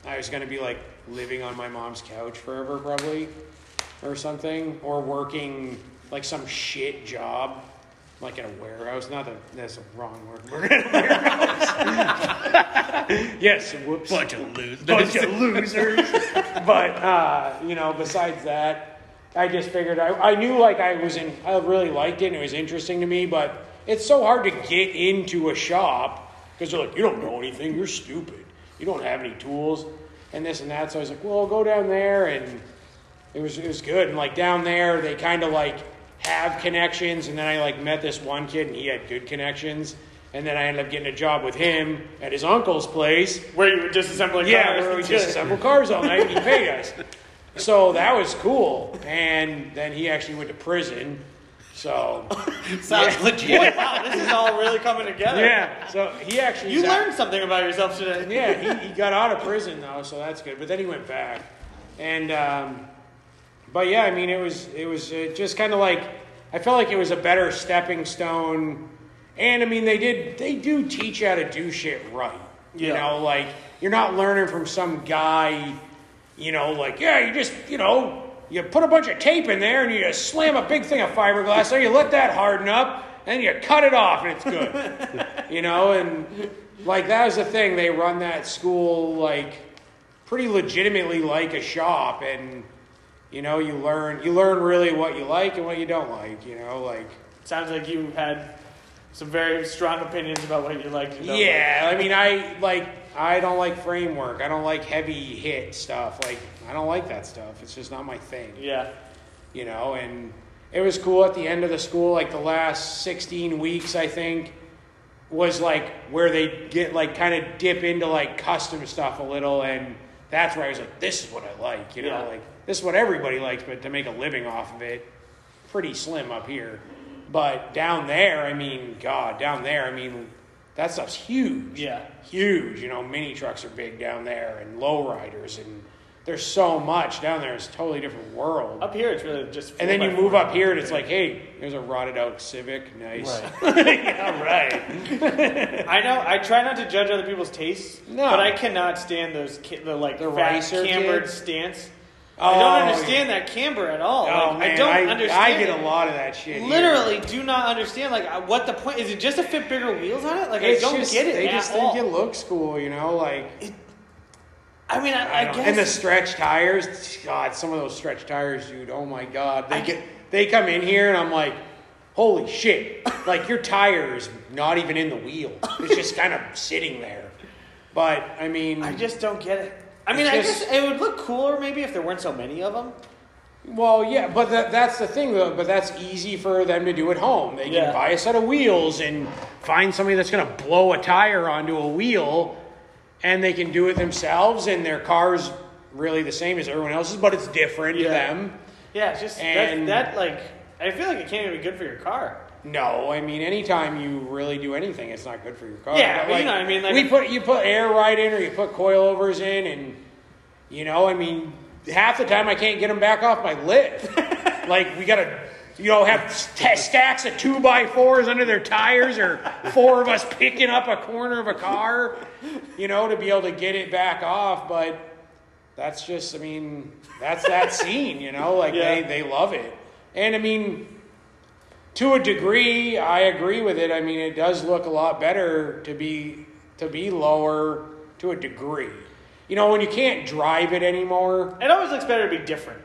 I was going to be like living on my mom's couch forever probably or something, or working like some shit job. Like in a warehouse, not that that's a wrong word. A warehouse. yes, whoops Bunch of losers. bunch of losers. but uh, you know, besides that, I just figured I, I knew like I was in. I really liked it and it was interesting to me. But it's so hard to get into a shop because they're like, you don't know anything. You're stupid. You don't have any tools and this and that. So I was like, well, I'll go down there and it was it was good. And like down there, they kind of like have connections. And then I like met this one kid and he had good connections. And then I ended up getting a job with him at his uncle's place. where you were disassembling Yeah, cars. where we and just shit. assemble cars all night and he paid us. So that was cool. And then he actually went to prison. So Sounds Boy, legit. wow, this is all really coming together. yeah, so he actually You learned something about yourself today. Yeah, he, he got out of prison though, so that's good. But then he went back, and um, but yeah, I mean, it was it was uh, just kind of like I felt like it was a better stepping stone. And I mean, they did they do teach you how to do shit right. You Yeah. know, like you're not learning from some guy. You know, like yeah, you just you know you put a bunch of tape in there and you just slam a big thing of fiberglass there. You let that harden up, and you cut it off, and it's good. you know, and like that was the thing. They run that school like pretty legitimately like a shop, and you know, you learn you learn really what you like and what you don't like. You know, like Sounds like you had some very strong opinions about what you don't yeah. I mean, I like I don't like framework. I don't like heavy hit stuff. Like I don't like that stuff. It's just not my thing. Yeah. you know, and it was cool at the end of the school, like the last 16 weeks, I think, was like where they get like kind of dip into like custom stuff a little. And that's where I was like, this is what I like, you know, Yeah. like this is what everybody likes, but to make a living off of it, pretty slim up here. But down there, I mean, God, down there, I mean, that stuff's huge. Yeah. Huge. You know, mini trucks are big down there and lowriders and there's so much down there. It's a totally different world. Up here, it's really just. and then you move up here and it's like, hey, there's a rotted out Civic. Nice. Right. yeah, right. I know. I try not to judge other people's tastes, No. but I cannot stand those ki- the like The fat cambered kids? stance. Oh, I don't understand that camber at all. Oh, like, man, I don't I, understand. I get it. a lot of that shit. here. Literally, do not understand. Like, uh, what the point is? It just to fit bigger wheels on it? Like, It's I don't just, get it They just all. think it looks cool, you know, like it, I mean, I, I I, guess. and the stretch tires. God, some of those stretch tires, dude. Oh my God, they get they come in here and I'm like, holy shit! like your tire is not even in the wheel. It's just kind of sitting there. But I mean, I just don't get it. I mean, I guess it would look cooler maybe if there weren't so many of them. Well, yeah, but that, that's the thing, though. But that's easy for them to do at home. They can Yeah. buy a set of wheels and find somebody that's going to blow a tire onto a wheel, and they can do it themselves. And their car's really the same as everyone else's, but it's different to Yeah. them. Yeah, it's just And- that, that like I feel like it can't even be good for your car. No, I mean, anytime you really do anything, it's not good for your car. Yeah, But, but you know I mean, like- we put you put air right in, or you put coilovers in, and you know, I mean, half the time I can't get them back off my lift. like we gotta, you know, have st- stacks of two by fours under their tires, or four of us picking up a corner of a car, you know, to be able to get it back off. But that's just, I mean, that's that scene, you know, like Yeah. they they love it, and I mean to a degree, I agree with it. I mean, it does look a lot better to be to be lower to a degree. You know, when you can't drive it anymore, It always looks better to be different.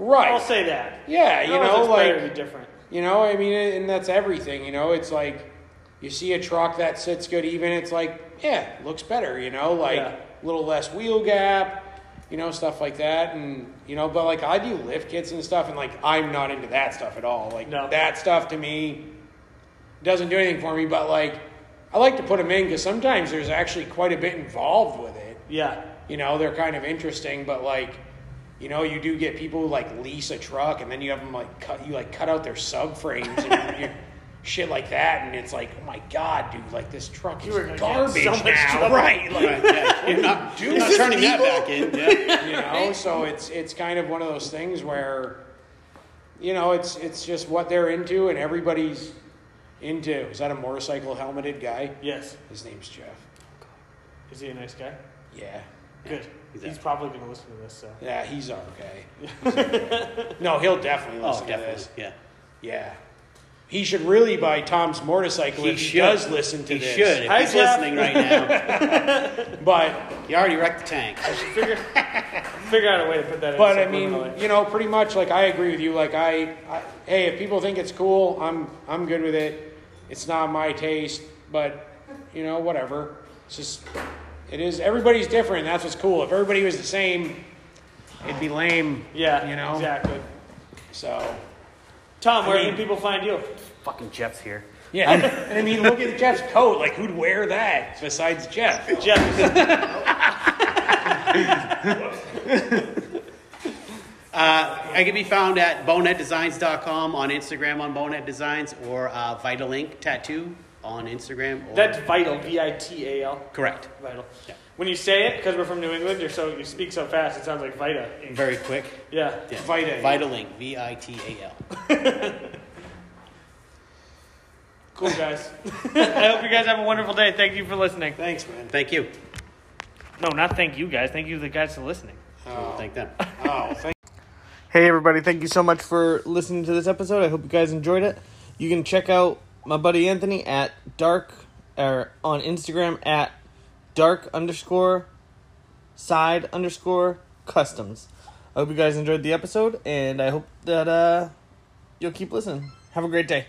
right? I'll say that. yeah, It you know, looks better to like be different. you know, I mean, and that's everything. You know, it's like you see a truck that sits good even. It's like, yeah, looks better. You know, like Yeah. a little less wheel gap. You know, stuff like that, and you know, but like I do lift kits and stuff, and like I'm not into that stuff at all. Like No. that stuff to me doesn't do anything for me. But like, I like to put them in because sometimes there's actually quite a bit involved with it. Yeah. You know, they're kind of interesting, but like, you know, you do get people who like lease a truck and then you have them like cut, you like cut out their subframes and you, shit like that, and it's like, oh my god, dude, like this truck is were gonna garbage so much now, right? Like, yeah. You're not, you're not turning that back in. Yeah. you know, so it's it's kind of one of those things where, you know, it's it's just what they're into, and everybody's into. Is that a motorcycle helmeted guy? Yes. His name's Jeff. Is he a nice guy? Yeah. Good. He's He's probably going to listen to this. So. Yeah, he's okay. He's okay. no, he'll definitely Oh, listen to this. Yeah. Yeah. He should really buy Tom's motorcycle He if he should. does listen to He this. should. If Hi, he's Jeff. listening right now, But you already wrecked the tank. I Figure, figure out a way to put that in. but I mean, subliminally. you know, pretty much like I agree with you. Like I, I, hey, if people think it's cool, I'm I'm good with it. It's not my taste, but you know, whatever. It's just it is. Everybody's different. That's what's cool. If everybody was the same, it'd be lame. yeah, you know. exactly. So Tom, where I mean- can people find you? Fucking Jeff's here. yeah, and I mean, look at Jeff's coat. Like, who'd wear that besides Jeff? Jeff. Uh, I can be found at boneheaddesigns.com on Instagram on Bonehead Designs or uh, Vital Ink Tattoo on Instagram. Or, That's vital. V I T A L. correct. Vital. Yeah. When you say it, because we're from New England, you're so you speak so fast, it sounds like Vita. Very quick. Yeah. Yeah. Vita. Vital Ink. V I T A L. Cool guys. I hope you guys have a wonderful day. Thank you for listening. Thanks, man. Thank you. No, not thank you guys. Thank you the guys for listening. Oh. Thank them. Oh, thank. Hey everybody, thank you so much for listening to this episode. I hope you guys enjoyed it. You can check out my buddy Anthony at dark or on Instagram at dark underscore side underscore customs. I hope you guys enjoyed the episode and I hope that uh you'll keep listening. Have a great day.